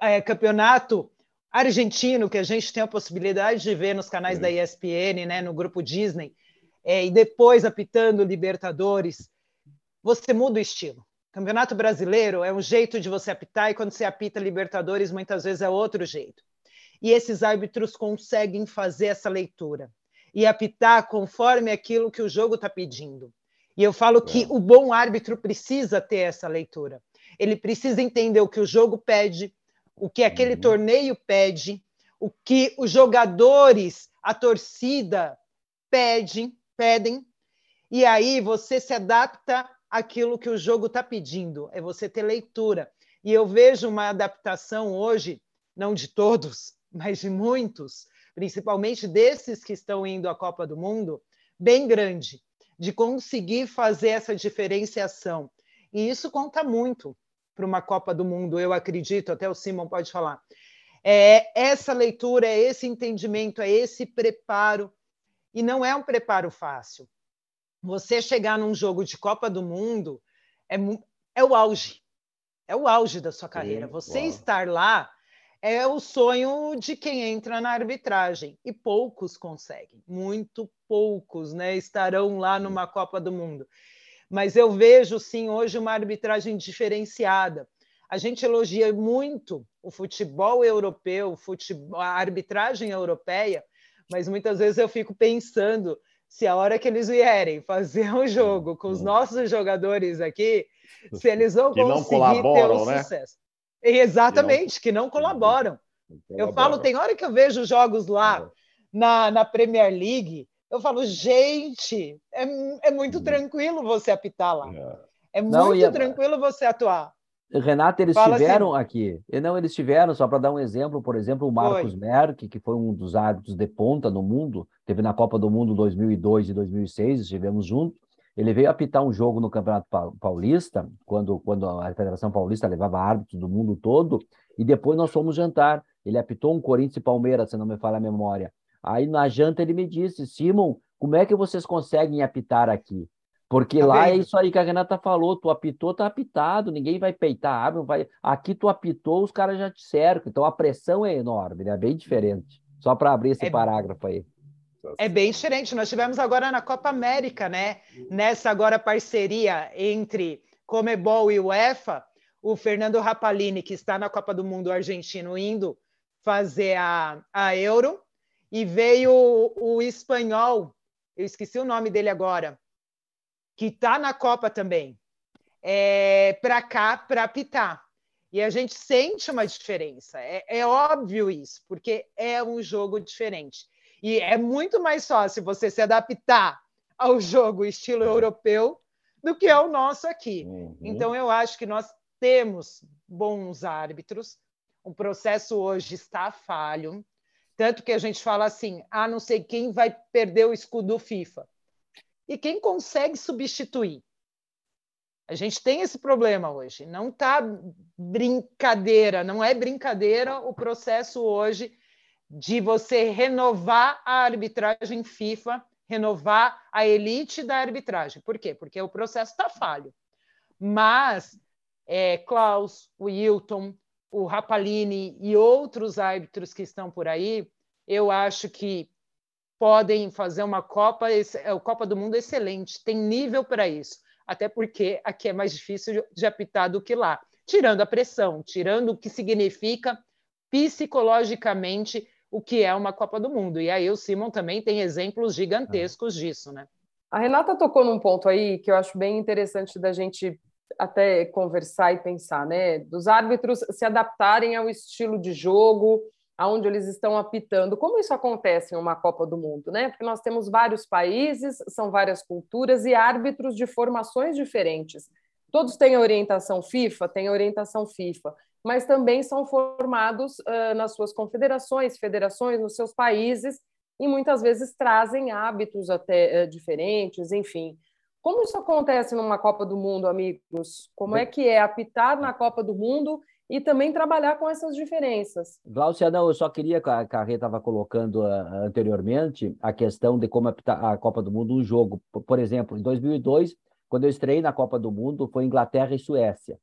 é, Campeonato Argentino, que a gente tem a possibilidade de ver nos canais da ESPN, né, no grupo Disney, é, e depois apitando Libertadores, você muda o estilo. Campeonato Brasileiro é um jeito de você apitar, e quando você apita Libertadores, muitas vezes é outro jeito e esses árbitros conseguem fazer essa leitura e apitar conforme aquilo que o jogo está pedindo. E eu falo que é. o bom árbitro precisa ter essa leitura. Ele precisa entender o que o jogo pede, o que aquele uhum. torneio pede, o que os jogadores, a torcida pede, pedem, e aí você se adapta àquilo que o jogo está pedindo. É você ter leitura. E eu vejo uma adaptação hoje, não de todos, mas de muitos, principalmente desses que estão indo à Copa do Mundo, bem grande, de conseguir fazer essa diferenciação. E isso conta muito para uma Copa do Mundo, eu acredito, até o Simon pode falar. É essa leitura, é esse entendimento, é esse preparo. E não é um preparo fácil. Você chegar num jogo de Copa do Mundo é, é o auge. É o auge da sua carreira. Você Uau. estar lá é o sonho de quem entra na arbitragem e poucos conseguem, muito poucos, né, estarão lá numa Copa do Mundo. Mas eu vejo sim hoje uma arbitragem diferenciada. A gente elogia muito o futebol europeu, a arbitragem europeia, mas muitas vezes eu fico pensando se a hora que eles vierem fazer um jogo com os nossos jogadores aqui, se eles vão que conseguir ter um né? sucesso. Exatamente, que não, que não colaboram. Eu falo, tem hora que eu vejo jogos lá na, na Premier League, eu falo, gente, é, é muito hum. tranquilo você apitar lá. É, é muito não, tranquilo você atuar. Renata, eles Fala tiveram assim. aqui. Não, eles tiveram, só para dar um exemplo, por exemplo, o Marcos foi. Merck, que foi um dos árbitros de ponta no mundo, teve na Copa do Mundo 2002 e 2006, estivemos juntos. Ele veio apitar um jogo no Campeonato Paulista, quando, quando a Federação Paulista levava árbitros do mundo todo, e depois nós fomos jantar. Ele apitou um Corinthians e Palmeiras, se não me falha a memória. Aí na janta ele me disse, Simon, como é que vocês conseguem apitar aqui? Porque tá lá é isso aí que a Renata falou, tu apitou, tá apitado, ninguém vai peitar abre, vai... aqui tu apitou, os caras já te cercam, então a pressão é enorme, né? É bem diferente. Só para abrir esse é... parágrafo aí. É bem diferente. Nós tivemos agora na Copa América, né? Nessa agora parceria entre Comebol e UEFA, o Fernando Rapalini, que está na Copa do Mundo argentino, indo fazer a, a Euro, e veio o, o espanhol, eu esqueci o nome dele agora, que está na Copa também, é, para cá, para apitar. E a gente sente uma diferença. É, é, óbvio isso, porque é um jogo diferente. E é muito mais fácil você se adaptar ao jogo estilo europeu do que ao nosso aqui. Uhum. Então, eu acho que nós temos bons árbitros. O processo hoje está falho. Tanto que a gente fala assim: ah, não sei quem vai perder o escudo FIFA e quem consegue substituir. A gente tem esse problema hoje. Não está brincadeira, não é brincadeira o processo hoje de você renovar a arbitragem FIFA, renovar a elite da arbitragem. Por quê? Porque o processo está falho. Mas é, Klaus, o Hilton, o Rapalini e outros árbitros que estão por aí, eu acho que podem fazer uma Copa, é, o Copa do Mundo excelente, tem nível para isso. Até porque aqui é mais difícil de apitar do que lá. Tirando a pressão, tirando o que significa psicologicamente o que é uma Copa do Mundo. E aí o Simon também tem exemplos gigantescos disso, né? A Renata tocou num ponto aí que eu acho bem interessante da gente até conversar e pensar, né? Dos árbitros se adaptarem ao estilo de jogo, aonde eles estão apitando. Como isso acontece em uma Copa do Mundo, né? Porque nós temos vários países, são várias culturas e árbitros de formações diferentes. Todos têm orientação FIFA, têm orientação FIFA, mas também são formados uh, nas suas confederações, federações, nos seus países e muitas vezes trazem hábitos até uh, diferentes, enfim. Como isso acontece numa Copa do Mundo, amigos? Como é que é apitar na Copa do Mundo e também trabalhar com essas diferenças. Glaucia, não, eu só queria, que a Rê estava colocando uh, anteriormente, a questão de como a Copa do Mundo um jogo. Por, por, exemplo, em 2002, quando eu estrei na Copa do Mundo, foi Inglaterra e Suécia.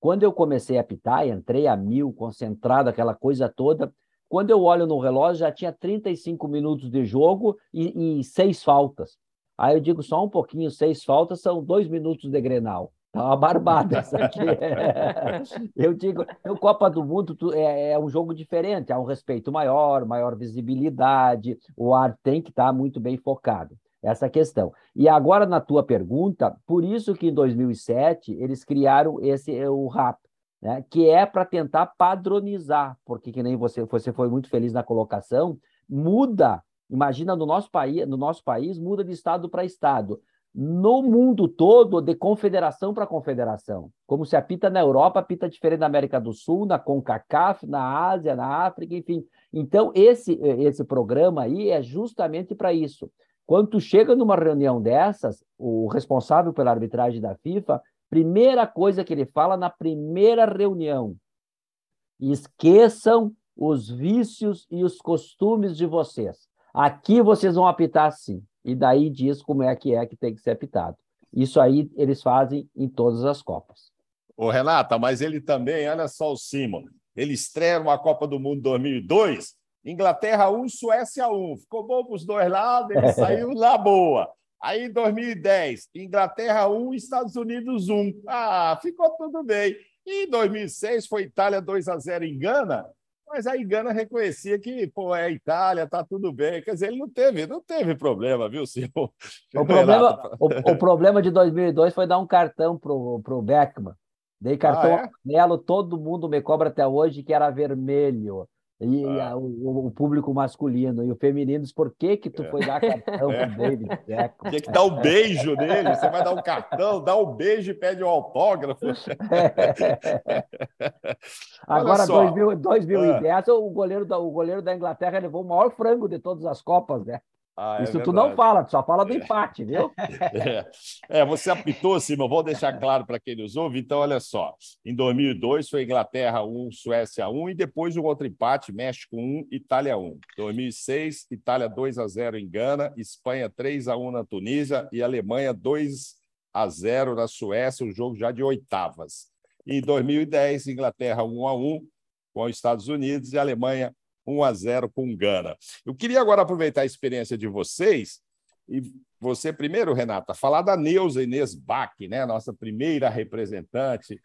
Quando eu comecei a apitar, entrei a mil, concentrado, aquela coisa toda, quando eu olho no relógio, já tinha 35 minutos de jogo e, e seis faltas. Aí eu digo só um pouquinho, seis faltas são dois minutos de Grenal. Tá uma barbada essa aqui. Eu digo, o Copa do Mundo é, é, um jogo diferente, há um respeito maior, maior visibilidade, o ar tem que estar muito bem focado. Essa questão. E agora, na tua pergunta, por isso que em 2007 eles criaram esse o RAP, né, que é para tentar padronizar, porque que nem você, você foi muito feliz na colocação, muda, imagina no nosso país, no nosso país muda de estado para estado no mundo todo, de confederação para confederação. Como se apita na Europa, apita diferente na América do Sul, na CONCACAF, na Ásia, na África, enfim. Então, esse, esse programa aí é justamente para isso. Quando tu chega numa reunião dessas, o responsável pela arbitragem da FIFA, primeira coisa que ele fala na primeira reunião, esqueçam os vícios e os costumes de vocês. Aqui vocês vão apitar assim e daí diz como é que é que tem que ser apitado. Isso aí eles fazem em todas as Copas. Ô, Renata, mas ele também, olha só o Simon, ele estreia uma Copa do Mundo 2002, Inglaterra 1, Suécia 1. Ficou bom para os dois lados, ele saiu na boa. Aí, em 2010, Inglaterra 1, Estados Unidos 1. Ah, ficou tudo bem. E em 2006 foi Itália 2 a 0 em Gana. Mas aí Gana reconhecia que, pô, é Itália, tá tudo bem. Quer dizer, ele não teve, não teve problema, viu, senhor? O problema, o, o, problema de 2002 foi dar um cartão pro, pro Beckman. Dei cartão ah, é? amarelo, todo mundo me cobra até hoje que era vermelho. E ah. o, o, público masculino e o feminino por que que tu foi dar cartão é. pro David Beckham? Tem que dar um beijo nele, você vai dar um cartão, dá um beijo e pede um autógrafo. É. Agora, 2000, 2010, ah. o, goleiro da, o goleiro da Inglaterra levou o maior frango de todas as Copas, né? Ah, é Isso tu não fala, tu só fala do empate, viu? É, é você apitou, Simão, vou deixar claro para quem nos ouve. Então, olha só, em 2002 foi Inglaterra 1, Suécia 1 e depois um outro empate, México 1, Itália 1. 2006, Itália 2 a 0 em Gana, Espanha 3 a 1 na Tunísia e Alemanha 2 a 0 na Suécia, um jogo já de oitavas. Em 2010, Inglaterra 1 a 1 com os Estados Unidos e Alemanha 1 a 0 com Gana. Eu queria agora aproveitar a experiência de vocês e você primeiro, Renata, falar da Neuza Inês Bach, né? nossa primeira representante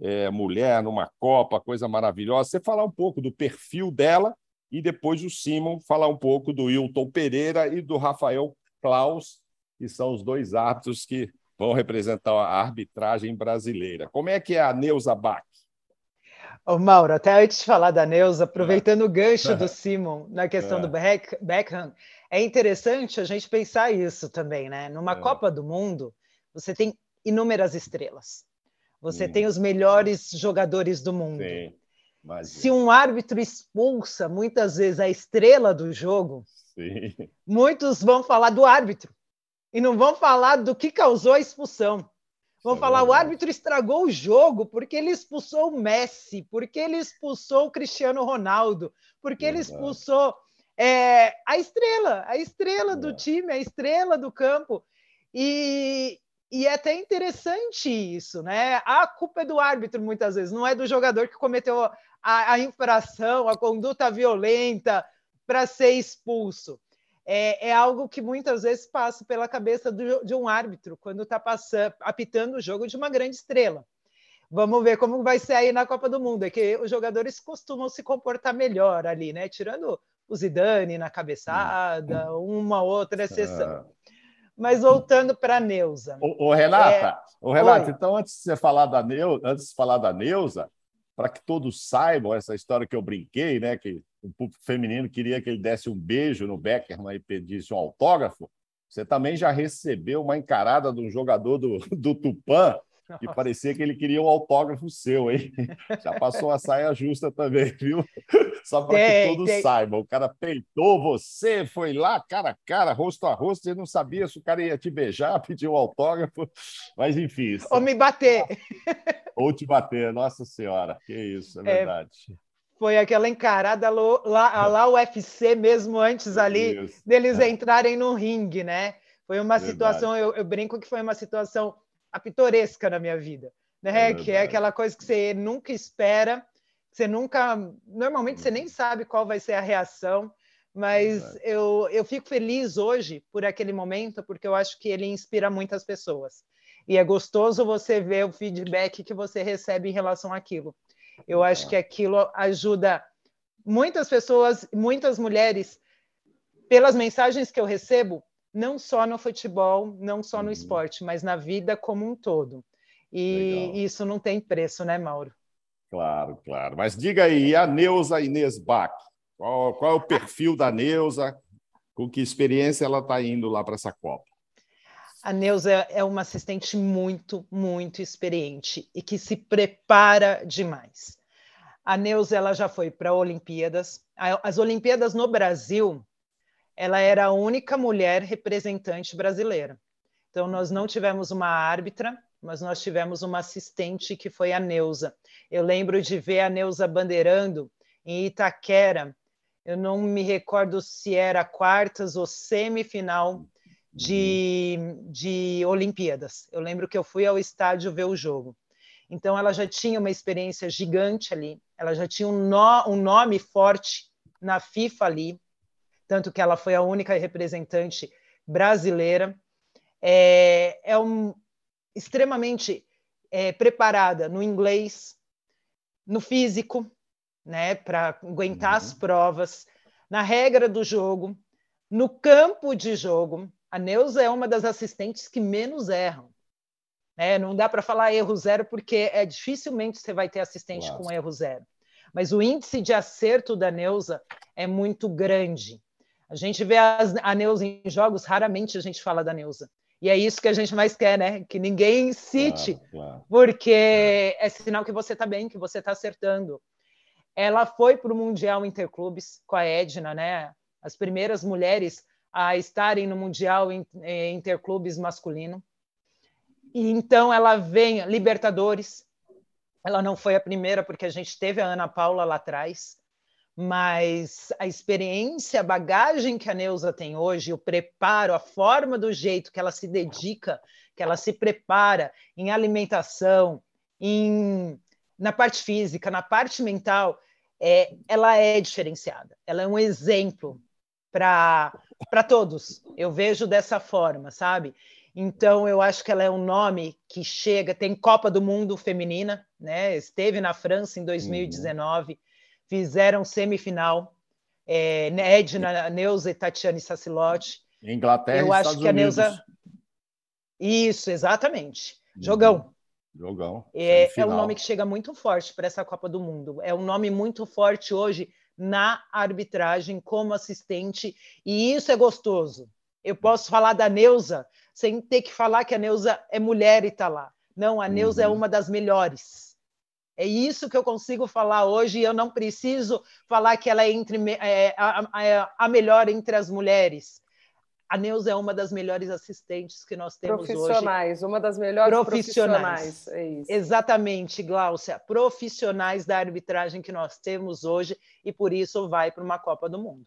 é, mulher numa Copa, coisa maravilhosa. Você falar um pouco do perfil dela e depois o Simon falar um pouco do Hilton Pereira e do Rafael Klaus, que são os dois árbitros que vão representar a arbitragem brasileira. Como é que é a Neuza Bach? Ô, Mauro, até antes de falar da Neuza, aproveitando o gancho do Simon na questão do Beck, Beckham, é interessante a gente pensar isso também, né? Numa é. Copa do Mundo, você tem inúmeras estrelas. Você hum. tem os melhores jogadores do mundo. Sim. Se um árbitro expulsa muitas vezes a estrela do jogo, Sim. muitos vão falar do árbitro e não vão falar do que causou a expulsão. Vão falar, o árbitro estragou o jogo porque ele expulsou o Messi, porque ele expulsou o Cristiano Ronaldo, porque ele expulsou é, a estrela, a estrela do é. time, a estrela do campo. E, e é até interessante isso, né? A culpa é do árbitro muitas vezes, não é do jogador que cometeu a, a infração, a conduta violenta para ser expulso é, é, algo que muitas vezes passa pela cabeça do, de um árbitro quando está apitando o jogo de uma grande estrela. Vamos ver como vai ser aí na Copa do Mundo. É que os jogadores costumam se comportar melhor ali, né? Tirando o Zidane na cabeçada, uma outra exceção. Mas voltando para a Neuza. O, Renata, é... Renata, então antes de você falar da Neuza, antes de falar da Neuza, para que todos saibam essa história que eu brinquei, né? Que o público feminino queria que ele desse um beijo no Beckerman e pedisse um autógrafo, você também já recebeu uma encarada de um jogador do, do Tupã que parecia que ele queria um autógrafo seu, hein? Já passou a saia justa também, viu? Só para que todos tem. saibam. O cara peitou você, foi lá, cara a cara, rosto a rosto, você não sabia se o cara ia te beijar, pedir um autógrafo, mas enfim. Ou me bater. Ou te bater, nossa senhora, que isso, é verdade. É foi aquela encarada lá, lá o UFC mesmo antes ali Isso. deles é. entrarem no ringue, né? Foi uma verdade. situação, eu, eu, brinco que foi uma situação apitoresca na minha vida, né? É que é aquela coisa que você nunca espera, você nunca, normalmente você nem sabe qual vai ser a reação, mas eu, eu fico feliz hoje por aquele momento, porque eu acho que ele inspira muitas pessoas. E é gostoso você ver o feedback que você recebe em relação àquilo. Eu acho que aquilo ajuda muitas pessoas, muitas mulheres, pelas mensagens que eu recebo, não só no futebol, não só no uhum. esporte, mas na vida como um todo. E Legal. isso não tem preço, né, Mauro? Claro, claro. Mas diga aí, a Neuza Inês Bach, qual, qual é o perfil da Neuza? Com que experiência ela está indo lá para essa Copa? A Neuza é uma assistente muito, muito experiente e que se prepara demais. A Neuza ela já foi para Olimpíadas. As Olimpíadas no Brasil, ela era a única mulher representante brasileira. Então nós não tivemos uma árbitra, mas nós tivemos uma assistente que foi a Neuza. Eu lembro de ver a Neuza bandeirando em Itaquera. Eu não me recordo se era quartas ou semifinal de, de Olimpíadas. Eu lembro que eu fui ao estádio ver o jogo. Então, ela já tinha uma experiência gigante ali, ela já tinha um, no, um nome forte na FIFA ali, tanto que ela foi a única representante brasileira. É, é um, extremamente é, preparada no inglês, no físico, né, para aguentar uhum. as provas, na regra do jogo, no campo de jogo. A Neuza é uma das assistentes que menos erram. Né? Não dá para falar erro zero, porque é dificilmente você vai ter assistente Nossa. com erro zero. Mas o índice de acerto da Neuza é muito grande. A gente vê as, a Neuza em jogos, raramente a gente fala da Neuza. E é isso que a gente mais quer, né? Que ninguém cite, claro, claro. porque é sinal que você está bem, que você está acertando. Ela foi para o Mundial Interclubes com a Edna, né? As primeiras mulheres a estarem no Mundial Interclubes masculino. E então ela vem Libertadores. Ela não foi a primeira porque a gente teve a Ana Paula lá atrás, mas a experiência, a bagagem que a Neuza tem hoje, o preparo, a forma do jeito que ela se dedica, que ela se prepara em alimentação, em na parte física, na parte mental, é, ela é diferenciada. Ela é um exemplo para todos. Eu vejo dessa forma, sabe? Então, eu acho que ela é um nome que chega. Tem Copa do Mundo Feminina, né? Esteve na França em 2019, uhum. fizeram semifinal. É, Edna, Neuza e Tatiane Sassilotti. Inglaterra eu acho Estados que a Neuza. Isso, exatamente. Uhum. Jogão. Jogão. É, é um nome que chega muito forte para essa Copa do Mundo. É um nome muito forte hoje na arbitragem como assistente, e isso é gostoso. Eu posso falar da Neuza sem ter que falar que a Neuza é mulher e está lá. Não, a Neuza é uhum. é uma das melhores. É isso que eu consigo falar hoje, e eu não preciso falar que ela é, entre, é, a, a, a melhor entre as mulheres. A Neuza é uma das melhores assistentes que nós temos profissionais, hoje. Profissionais, uma das melhores profissionais. profissionais. É Exatamente, Gláucia. Profissionais da arbitragem que nós temos hoje e por isso vai para uma Copa do Mundo.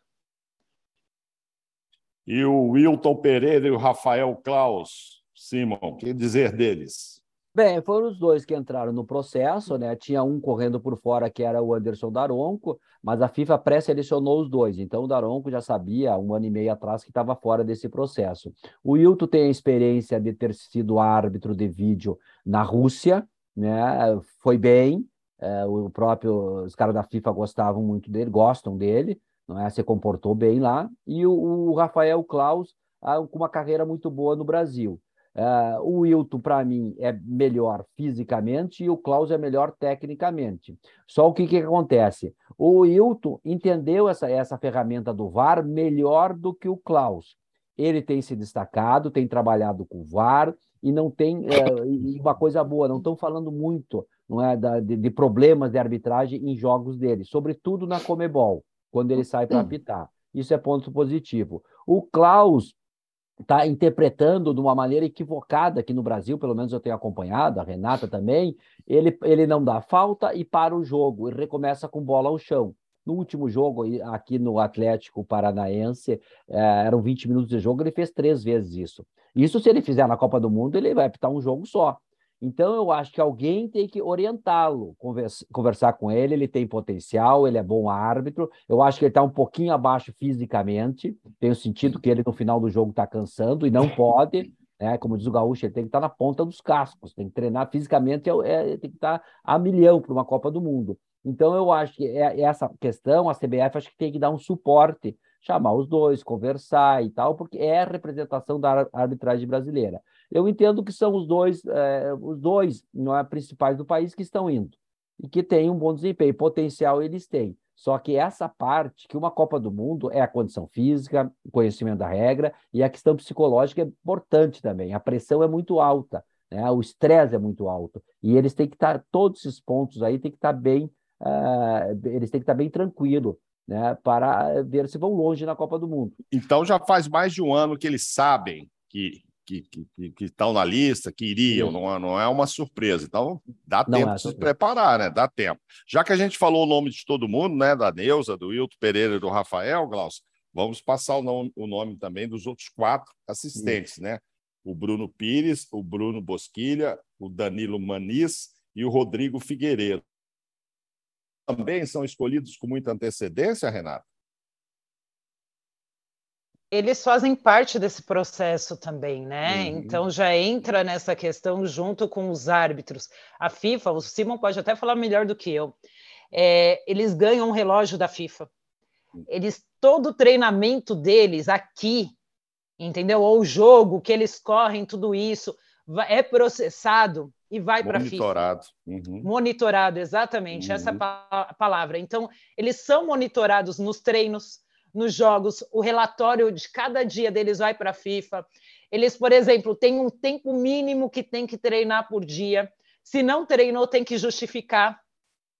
E o Wilton Pereira e o Rafael Klaus, Simon, o que dizer deles? Bem, foram os dois que entraram no processo, né? Tinha um correndo por fora que era o Anderson Daronco, mas a FIFA pré-selecionou os dois. Então o Daronco já sabia um ano e meio atrás que estava fora desse processo. O Wilton tem a experiência de ter sido árbitro de vídeo na Rússia, né? Foi bem. É, o próprio os caras da FIFA gostavam muito dele, gostam dele, não é? Se comportou bem lá. E o, o Rafael Klaus ah, com uma carreira muito boa no Brasil. Uh, o Wilton, para mim, é melhor fisicamente e o Klaus é melhor tecnicamente. Só o que, que acontece? O Wilton entendeu essa, essa ferramenta do VAR melhor do que o Klaus. Ele tem se destacado, tem trabalhado com o VAR e não tem é, e uma coisa boa, não estão falando muito não é, da, de, de, problemas de arbitragem em jogos dele, sobretudo na Comebol, quando ele sai para apitar. Isso é ponto positivo. O Klaus está interpretando de uma maneira equivocada aqui no Brasil, pelo menos eu tenho acompanhado, a Renata também, ele, ele não dá falta e para o jogo, e recomeça com bola ao chão. No último jogo, aqui no Atlético Paranaense, é, eram 20 minutos de jogo, ele fez três vezes isso. Isso, se ele fizer na Copa do Mundo, ele vai apitar um jogo só. Então, eu acho que alguém tem que orientá-lo, conversa, conversar com ele. Ele tem potencial, ele é bom árbitro. Eu acho que ele está um pouquinho abaixo fisicamente. Tenho sentido que ele no final do jogo está cansando e não pode. Né? Como diz o Gaúcho, ele tem que estar tá na ponta dos cascos, tem que treinar fisicamente, é, é, tem que estar tá a milhão para uma Copa do Mundo. Então, eu acho que é, essa questão, a CBF acho que tem que dar um suporte, chamar os dois, conversar e tal, porque é a representação da arbitragem brasileira. Eu entendo que são os dois, é, os dois não é, principais do país que estão indo e que têm um bom desempenho. Potencial eles têm. Só que essa parte, que uma Copa do Mundo é a condição física, o conhecimento da regra, e a questão psicológica é importante também. A pressão é muito alta, né? o estresse é muito alto. E eles têm que estar, todos esses pontos aí têm que estar bem, uh, eles têm que estar bem tranquilos. Né, para ver se vão longe na Copa do Mundo. Então já faz mais de um ano que eles sabem que que, que, que estão na lista, que iriam, não, é, não é uma surpresa. Então, dá não tempo é de se preparar, né? Dá tempo. Já que a gente falou o nome de todo mundo, né? Da Neuza, do Wilton Pereira e do Rafael, Glaucio, vamos passar o nome, o nome também dos outros quatro assistentes, né? O Bruno Pires, o Bruno Bosquilha, o Danilo Maniz e o Rodrigo Figueiredo. Também são escolhidos com muita antecedência, Renato? Eles fazem parte desse processo também, né? Uhum. Então já entra nessa questão junto com os árbitros. A FIFA, o Simon pode até falar melhor do que eu. é, eles ganham um relógio da FIFA. Eles todo o treinamento deles aqui, entendeu? Ou o jogo que eles correm, tudo isso é processado e vai para a FIFA. Monitorado. Uhum. Monitorado, exatamente, uhum. essa palavra. Então, eles são monitorados nos treinos, nos jogos, o relatório de cada dia deles vai para a FIFA. Eles, por exemplo, têm um tempo mínimo que tem que treinar por dia. Se não treinou, tem que justificar.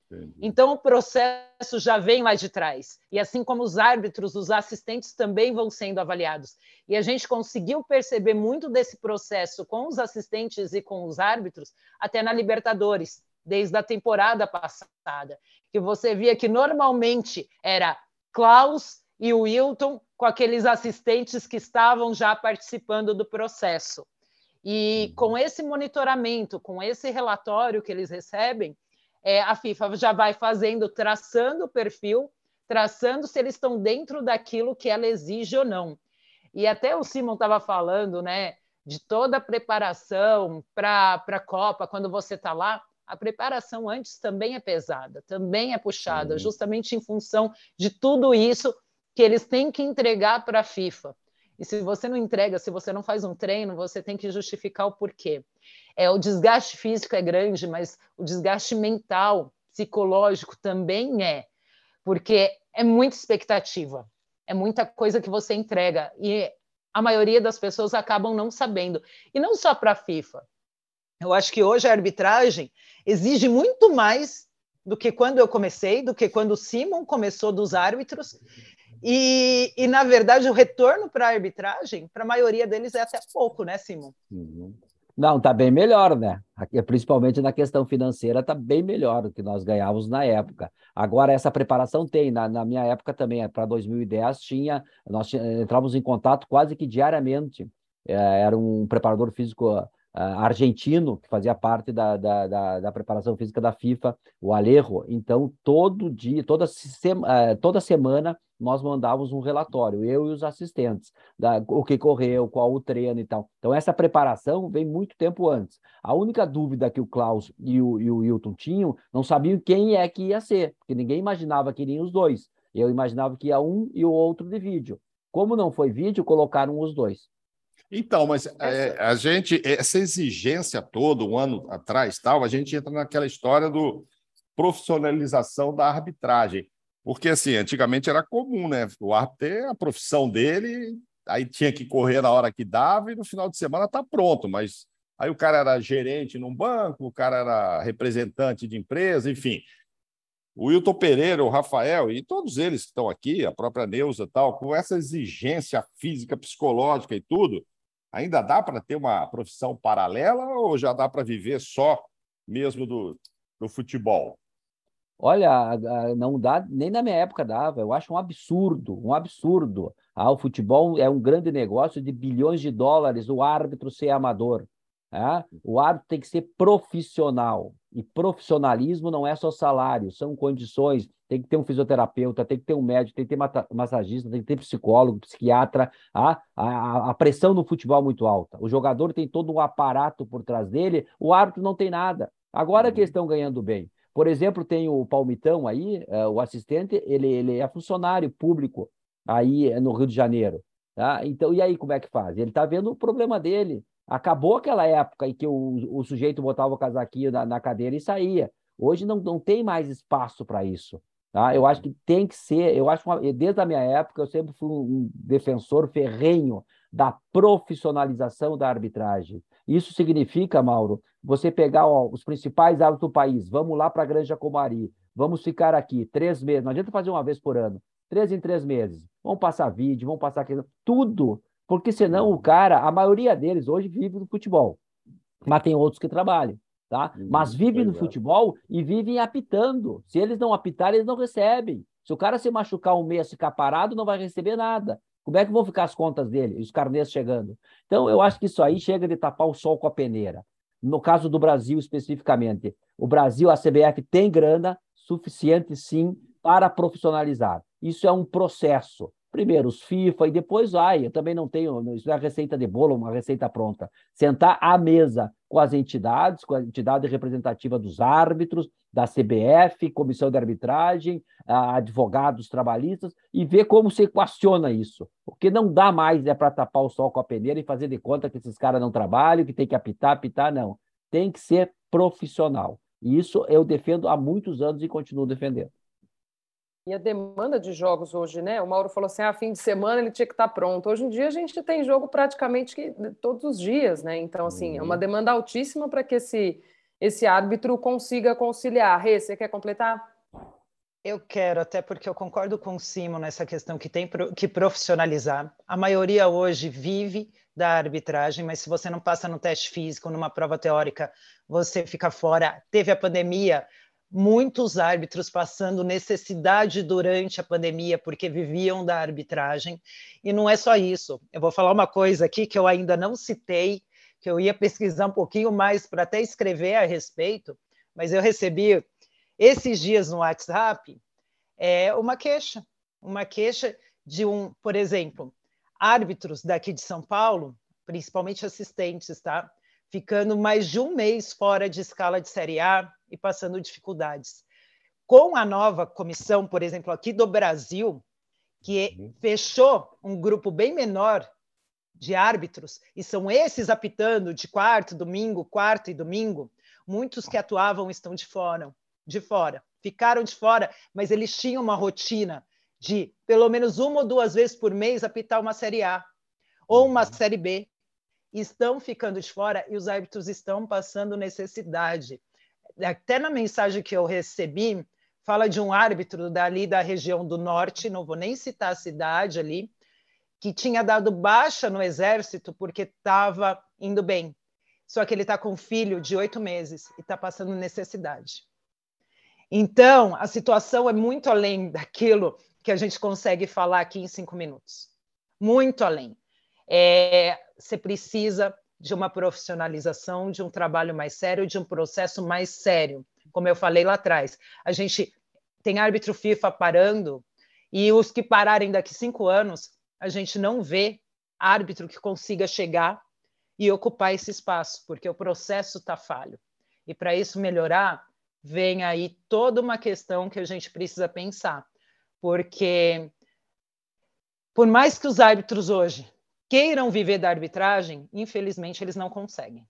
Entendi. Então, o processo já vem lá de trás. E assim como os árbitros, os assistentes também vão sendo avaliados. E a gente conseguiu perceber muito desse processo com os assistentes e com os árbitros, até na Libertadores, desde a temporada passada. Que você via que normalmente era Klaus e o Wilton com aqueles assistentes que estavam já participando do processo. E uhum. com esse monitoramento, com esse relatório que eles recebem, é, a FIFA já vai fazendo, traçando o perfil, traçando se eles estão dentro daquilo que ela exige ou não. E até o Simon estava falando, né, de toda a preparação para a Copa, quando você está lá, a preparação antes também é pesada, também é puxada, justamente em função de tudo isso que eles têm que entregar para a FIFA. E se você não entrega, se você não faz um treino, você tem que justificar o porquê. É, o desgaste físico é grande, mas o desgaste mental, psicológico também é, porque é muita expectativa, é muita coisa que você entrega e a maioria das pessoas acabam não sabendo. E não só para a FIFA. Eu acho que hoje a arbitragem exige muito mais do que quando eu comecei, do que quando o Simon começou dos árbitros. E, e na verdade, o retorno para a arbitragem, para a maioria deles, é até pouco, né, Simon? Uhum. Não, está bem melhor, né? Principalmente na questão financeira, está bem melhor do que nós ganhávamos na época. Agora, essa preparação tem. Na, na minha época também, para 2010, tinha, nós entrávamos em contato quase que diariamente. É, era um preparador físico uh, argentino que fazia parte da, da, da, da, preparação física da FIFA, o Alejo. Então, todo dia, toda, uh, toda semana, nós mandávamos um relatório, eu e os assistentes, da, o que correu, qual o treino e tal. Então, essa preparação vem muito tempo antes. A única dúvida que o Klaus e o, e o Wilton tinham, não sabiam quem é que ia ser, porque ninguém imaginava que iriam os dois. Eu imaginava que ia um e o outro de vídeo. Como não foi vídeo, colocaram os dois. Então, mas é, a gente, essa exigência toda, um ano atrás, tal, a gente entra naquela história do profissionalização da arbitragem. Porque, assim, antigamente era comum, né? O árbitro ter a profissão dele, aí tinha que correr na hora que dava e no final de semana tá pronto. Mas aí o cara era gerente num banco, o cara era representante de empresa, enfim. O Wilton Pereira, o Rafael e todos eles que estão aqui, a própria Neuza tal, com essa exigência física, psicológica e tudo, ainda dá para ter uma profissão paralela ou já dá para viver só mesmo do, do futebol? Olha, não dá, nem na minha época dava. Eu acho um absurdo, um absurdo. Ah, o futebol é um grande negócio de bilhões de dólares, o árbitro ser amador. É? O árbitro tem que ser profissional. E profissionalismo não é só salário, são condições. Tem que ter um fisioterapeuta, tem que ter um médico, tem que ter massagista, tem que ter psicólogo, psiquiatra. Ah, a, a pressão no futebol é muito alta. O jogador tem todo um aparato por trás dele, o árbitro não tem nada. Agora que eles estão ganhando bem. Por exemplo, tem o Palmitão aí, é, o assistente, ele, ele é funcionário público aí é, no Rio de Janeiro. Tá? Então, e aí como é que faz? Ele está vendo o problema dele. Acabou aquela época em que o, o sujeito botava o casaquinho na, na cadeira e saía. Hoje não, não tem mais espaço para isso. Tá? Eu acho que tem que ser, eu acho, uma, desde a minha época, eu sempre fui um defensor ferrenho da profissionalização da arbitragem. Isso significa, Mauro, você pegar ó, os principais árbitros do país, vamos lá para a Granja Comari, vamos ficar aqui três meses, não adianta fazer uma vez por ano, três em três meses, vamos passar vídeo, vamos passar tudo, porque senão o cara, a maioria deles hoje vive do futebol, mas tem outros que trabalham, tá? Uhum, mas vivem no futebol e vivem apitando, se eles não apitarem, eles não recebem, se o cara se machucar um mês, ficar parado, não vai receber nada. Como é que vão ficar as contas dele, os carnês chegando? Então, eu acho que isso aí chega de tapar o sol com a peneira. No caso do Brasil especificamente, o Brasil, a CBF tem grana suficiente sim para profissionalizar. Isso é um processo. Primeiro os FIFA e depois vai. Eu também não tenho, isso é receita de bolo, uma receita pronta. Sentar à mesa com as entidades, com a entidade representativa dos árbitros, da CBF, comissão de arbitragem, advogados trabalhistas, e ver como se equaciona isso. Porque não dá mais é para tapar o sol com a peneira e fazer de conta que esses caras não trabalham, que tem que apitar, apitar, não. Tem que ser profissional. E isso eu defendo há muitos anos e continuo defendendo. E a demanda de jogos hoje, né? O Mauro falou assim: a ah, fim de semana ele tinha que estar pronto. Hoje em dia a gente tem jogo praticamente que, todos os dias, né? Então, assim, uhum. é uma uhum. demanda altíssima para que esse, esse árbitro consiga conciliar. Rê, você quer completar? Eu quero, até porque eu concordo com o Simon nessa questão que tem que profissionalizar. A maioria hoje vive da arbitragem, mas se você não passa no teste físico, numa prova teórica, você fica fora. Teve a pandemia, muitos árbitros passando necessidade durante a pandemia porque viviam da arbitragem. E não é só isso. Eu vou falar uma coisa aqui que eu ainda não citei, que eu ia pesquisar um pouquinho mais para até escrever a respeito, mas eu recebi esses dias no WhatsApp é uma queixa, uma queixa de um, por exemplo, árbitros daqui de São Paulo, principalmente assistentes, tá? Ficando mais de um mês fora de escala de Série A, e passando dificuldades. Com a nova comissão, por exemplo, aqui do Brasil, que uhum. fechou um grupo bem menor de árbitros, e são esses apitando de quarto, domingo, quarto e domingo, muitos que atuavam estão de fora, de fora. Ficaram de fora, mas eles tinham uma rotina de pelo menos uma ou duas vezes por mês apitar uma série A ou uma uhum. série B. Estão ficando de fora e os árbitros estão passando necessidade até na mensagem que eu recebi, fala de um árbitro dali da região do norte, não vou nem citar a cidade ali, que tinha dado baixa no exército porque estava indo bem. Só que ele está com um filho de oito meses e está passando necessidade. Então, a situação é muito além daquilo que a gente consegue falar aqui em cinco minutos. Muito além. É, você precisa de uma profissionalização, de um trabalho mais sério, de um processo mais sério. Como eu falei lá atrás, a gente tem árbitro FIFA parando e os que pararem daqui cinco anos, a gente não vê árbitro que consiga chegar e ocupar esse espaço, porque o processo está falho. E para isso melhorar, vem aí toda uma questão que a gente precisa pensar, porque por mais que os árbitros hoje queiram viver da arbitragem, infelizmente eles não conseguem.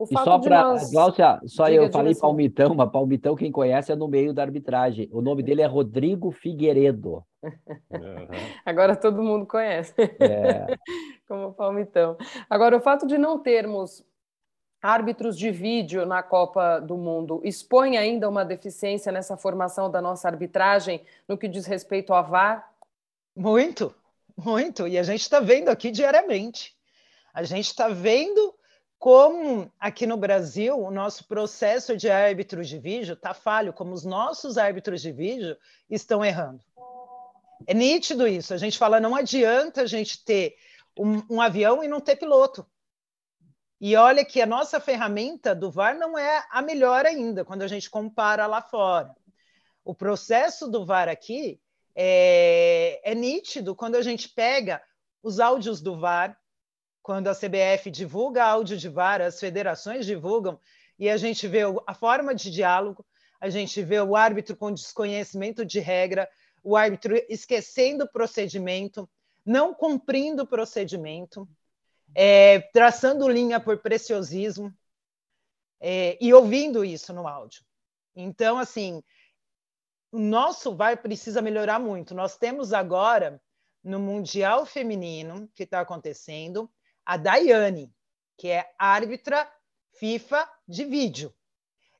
e só para nós... Glaucia, só diga, eu falei assim. Palmitão, mas Palmitão quem conhece é no meio da arbitragem. O nome dele é Rodrigo Figueiredo. Agora todo mundo conhece. É. Como Palmitão. Agora, o fato de não termos árbitros de vídeo na Copa do Mundo expõe ainda uma deficiência nessa formação da nossa arbitragem no que diz respeito ao VAR? Muito, muito, e a gente está vendo aqui diariamente. A gente está vendo como aqui no Brasil o nosso processo de árbitros de vídeo está falho, como os nossos árbitros de vídeo estão errando. É nítido isso. A gente fala, não adianta a gente ter um, um avião e não ter piloto. E olha que a nossa ferramenta do VAR não é a melhor ainda, quando a gente compara lá fora. O processo do VAR aqui é, é nítido quando a gente pega os áudios do VAR, quando a CBF divulga áudio de VAR, as federações divulgam, e a gente vê a forma de diálogo, a gente vê o árbitro com desconhecimento de regra, o árbitro esquecendo o procedimento, não cumprindo o procedimento, é, traçando linha por preciosismo é, e ouvindo isso no áudio. Então, assim, o nosso VAR precisa melhorar muito. Nós temos agora, no Mundial Feminino, que está acontecendo, a Daiane, que é árbitra FIFA de vídeo.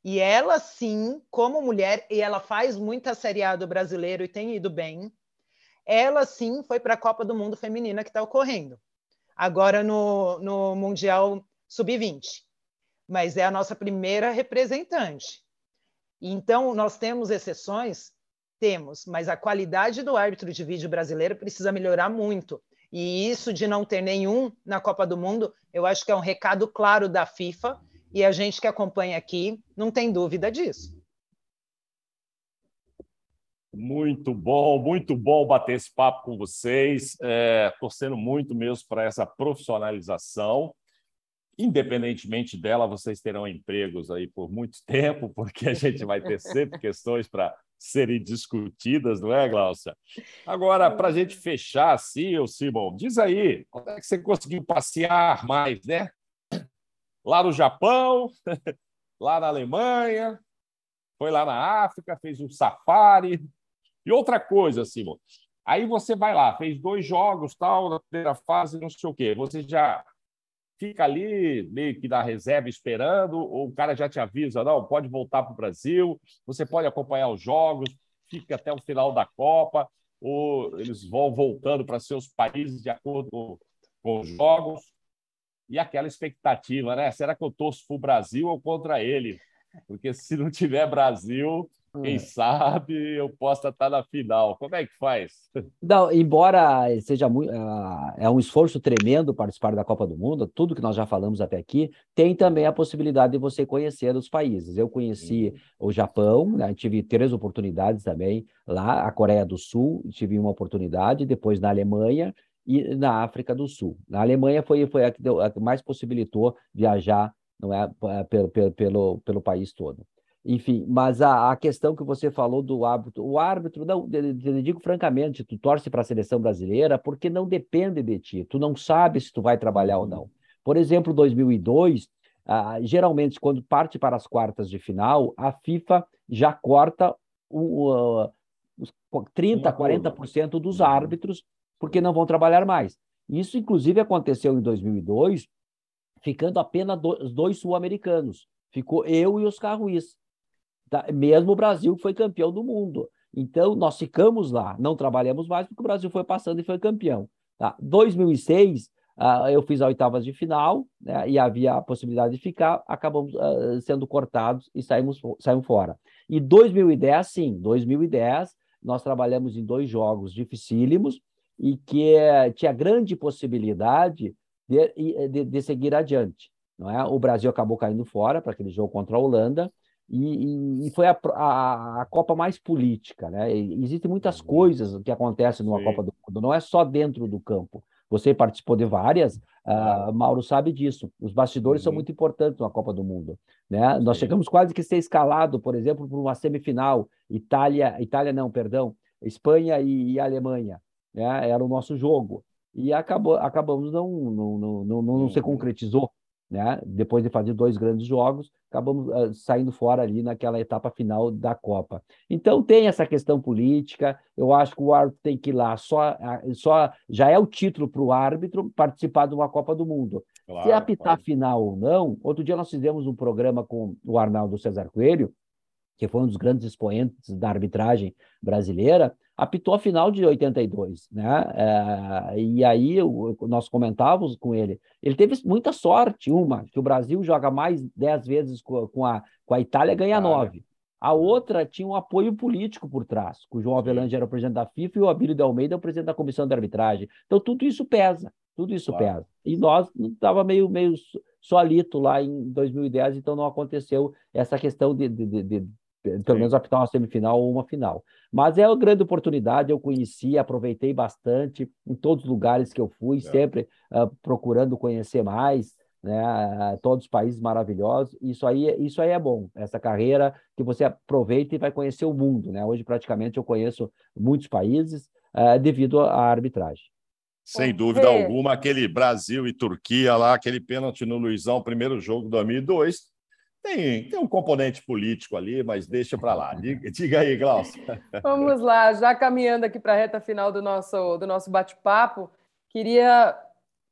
E ela, sim, como mulher, e ela faz muita Série A do brasileiro e tem ido bem, ela, sim, foi para a Copa do Mundo Feminina que está ocorrendo, agora no, no Mundial Sub-20. Mas é a nossa primeira representante. Então, nós temos exceções? Temos, mas a qualidade do árbitro de vídeo brasileiro precisa melhorar muito. E isso de não ter nenhum na Copa do Mundo, eu acho que é um recado claro da FIFA, e a gente que acompanha aqui não tem dúvida disso. Muito bom, muito bom bater esse papo com vocês, é, torcendo muito mesmo para essa profissionalização. Independentemente dela, vocês terão empregos aí por muito tempo, porque a gente vai ter sempre questões para serem discutidas, não é, Glaucia? Agora, para a gente fechar assim, o Simon, diz aí, onde é que você conseguiu passear mais, né? Lá no Japão, lá na Alemanha, foi lá na África, fez um safari. E outra coisa, Simon, aí você vai lá, fez dois jogos, tal, na primeira fase, não sei o quê. Você já fica ali meio que na reserva esperando, ou o cara já te avisa, não, pode voltar para o Brasil, você pode acompanhar os jogos, fica até o final da Copa, ou eles vão voltando para seus países de acordo com os jogos. E aquela expectativa, né? Será que eu torço para o Brasil ou contra ele? Porque se não tiver Brasil, quem é. sabe eu possa estar na final. Como é que faz? Não, embora seja muito, uh, é um esforço tremendo participar da Copa do Mundo, tudo que nós já falamos até aqui, tem também a possibilidade de você conhecer os países. Eu conheci uhum. o Japão, né, tive três oportunidades também lá, a Coreia do Sul, tive uma oportunidade, depois na Alemanha e na África do Sul. Na Alemanha foi, foi a que, deu, a que mais possibilitou viajar não é, pelo, pelo, pelo, pelo país todo. Enfim, mas a, a, questão que você falou do árbitro, o árbitro, não, eu digo francamente, tu torce para a seleção brasileira porque não depende de ti, tu não sabe se tu vai trabalhar ou não. Por exemplo, 2002, ah, geralmente quando parte para as quartas de final, a FIFA já corta o, os 30, 40% dos uhum. árbitros porque não vão trabalhar mais. Isso, inclusive, aconteceu em 2002, ficando apenas dois, dois sul-americanos. Ficou eu e Oscar Ruiz. Tá? Mesmo o Brasil foi campeão do mundo. Então, nós ficamos lá, não trabalhamos mais, porque o Brasil foi passando e foi campeão. Tá? 2006, uh, ah, eu fiz a oitavas de final, né, e havia a possibilidade de ficar, acabamos uh, sendo cortados e saímos, saímos fora. E 2010, sim, 2010, nós trabalhamos em dois jogos dificílimos e que uh, tinha grande possibilidade de, de, de, seguir adiante. Não é? O Brasil acabou caindo fora para aquele jogo contra a Holanda, e, e, foi a, a, a, Copa mais política. Né? existem muitas uhum. coisas que acontecem numa Sim. Copa do Mundo, não é só dentro do campo. Você participou de várias, uh, Mauro sabe disso. Os bastidores uhum. são muito importantes na Copa do Mundo. Né? Nós chegamos quase que ser escalado, por exemplo, para uma semifinal. Itália, Itália não, perdão, Espanha e, e Alemanha. Né? Era o nosso jogo. E acabou, acabamos não, não, não, não, não uhum. se concretizou né? Depois de fazer dois grandes jogos, acabamos uh, saindo fora ali naquela etapa final da Copa. Então tem essa questão política. Eu acho que o árbitro tem que ir lá só, só já é o título para o árbitro participar de uma Copa do Mundo. Claro, Se apitar final ou não, outro dia nós fizemos um programa com o Arnaldo Cesar Coelho, que foi um dos grandes expoentes da arbitragem brasileira, apitou a final de 82, né? É, e aí eu, nós comentávamos com ele, ele teve muita sorte, uma, que o Brasil joga mais dez vezes com, com a, com a Itália ganha nove. A outra tinha um apoio político por trás, que o João Avelange era o presidente da FIFA e o Abílio de Almeida é o presidente da comissão de arbitragem. Então tudo isso pesa, tudo isso claro. pesa. E nós estava meio meio solito lá em 2010, então não aconteceu essa questão de, de, de, de pelo menos apitar uma semifinal ou uma final. Mas é uma grande oportunidade, eu conheci, aproveitei bastante em todos os lugares que eu fui, é. sempre uh, procurando conhecer mais, né, uh, todos os países maravilhosos. Isso aí, isso aí é bom, essa carreira que você aproveita e vai conhecer o mundo. Né? Hoje, praticamente, eu conheço muitos países uh, devido à arbitragem. Sem dúvida alguma, aquele Brasil e Turquia lá, aquele pênalti no Luizão, primeiro jogo de 2002, tem, tem um componente político ali, mas deixa para lá. Diga, diga, aí, Glaucio. Vamos lá, já caminhando aqui para a reta final do nosso, do nosso bate-papo, queria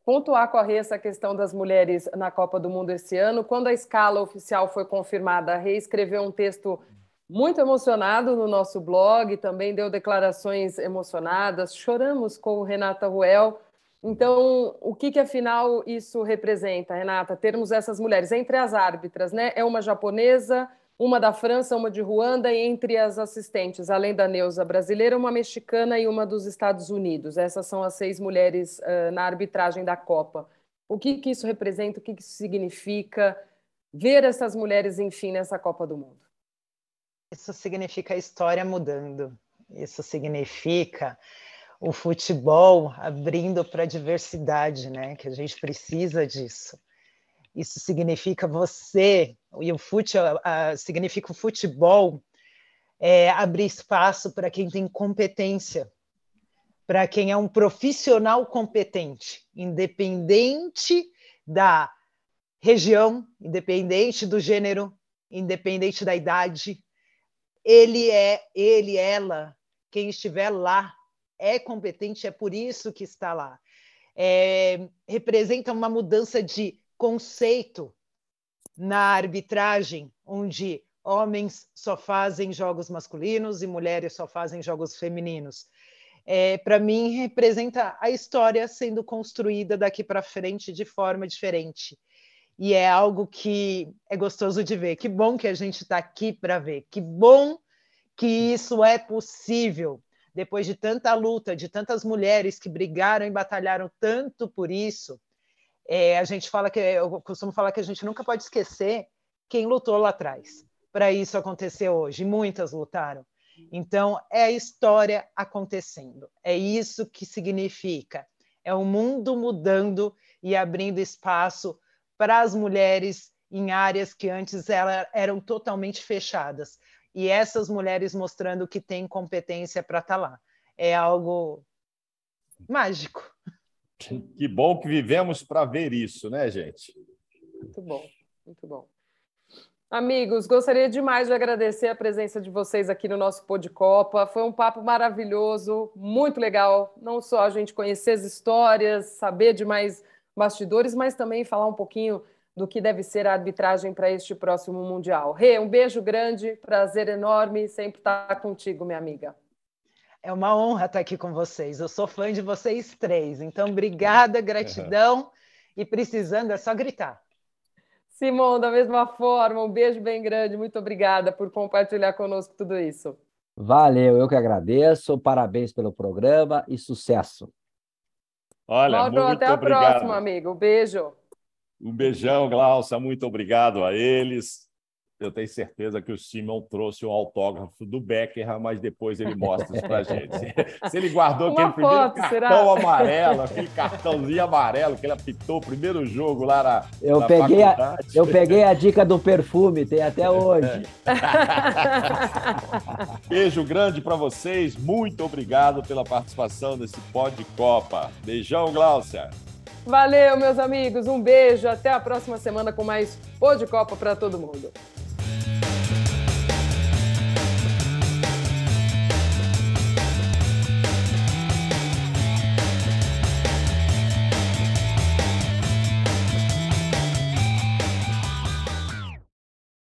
pontuar com a Rê essa questão das mulheres na Copa do Mundo esse ano. Quando a escala oficial foi confirmada, a Rê escreveu um texto muito emocionado no nosso blog, também deu declarações emocionadas. Choramos com o Renata Ruel então, o que, que afinal isso representa, Renata? Termos essas mulheres entre as árbitras, né? É uma japonesa, uma da França, uma de Ruanda, e entre as assistentes, além da Neuza brasileira, uma mexicana e uma dos Estados Unidos. Essas são as seis mulheres uh, na arbitragem da Copa. O que, que isso representa? O que, que isso significa? Ver essas mulheres, enfim, nessa Copa do Mundo. Isso significa a história mudando. Isso significa o futebol abrindo para a diversidade, né? Que a gente precisa disso. Isso significa você, e o fute, significa o futebol é, abrir espaço para quem tem competência, para quem é um profissional competente, independente da região, independente do gênero, independente da idade, ele é, ele, ela, quem estiver lá é competente, é por isso que está lá. É, representa uma mudança de conceito na arbitragem, onde homens só fazem jogos masculinos e mulheres só fazem jogos femininos. É, para mim, representa a história sendo construída daqui para frente de forma diferente. E é algo que é gostoso de ver. Que bom que a gente está aqui para ver. Que bom que isso é possível. Depois de tanta luta, de tantas mulheres que brigaram e batalharam tanto por isso, é, a gente fala que eu costumo falar que a gente nunca pode esquecer quem lutou lá atrás para isso acontecer hoje. Muitas lutaram. Então é a história acontecendo. É isso que significa. É o mundo mudando e abrindo espaço para as mulheres em áreas que antes eram totalmente fechadas. E essas mulheres mostrando que têm competência para estar tá lá. É algo mágico. Que bom que vivemos para ver isso, né, gente? Muito bom, muito bom. Amigos, gostaria demais de agradecer a presença de vocês aqui no nosso Pô de Copa. Foi um papo maravilhoso, muito legal. Não só a gente conhecer as histórias, saber de mais bastidores, mas também falar um pouquinho do que deve ser a arbitragem para este próximo Mundial. Rê, um beijo grande, prazer enorme sempre estar contigo, minha amiga. É uma honra estar aqui com vocês. Eu sou fã de vocês três. Então, obrigada, gratidão. E precisando é só gritar. Simão, da mesma forma, um beijo bem grande. Muito obrigada por compartilhar conosco tudo isso. Valeu, eu que agradeço. Parabéns pelo programa e sucesso. Olha, Mauro, muito até a obrigado. próxima, amigo. Um beijo. Um beijão, Glaucia. Muito obrigado a eles eu tenho certeza que o Simon trouxe um autógrafo do Becker, mas depois ele mostra isso para gente. Se ele guardou Uma aquele foto, primeiro cartão será? amarelo, aquele cartãozinho amarelo que ele apitou o primeiro jogo lá na, eu na peguei a, Eu peguei a dica do perfume, tem até hoje. Beijo grande para vocês, muito obrigado pela participação nesse Pod Copa. Beijão, Gláucia. Valeu, meus amigos. Um beijo. Até a próxima semana com mais Pô de Copa para todo mundo.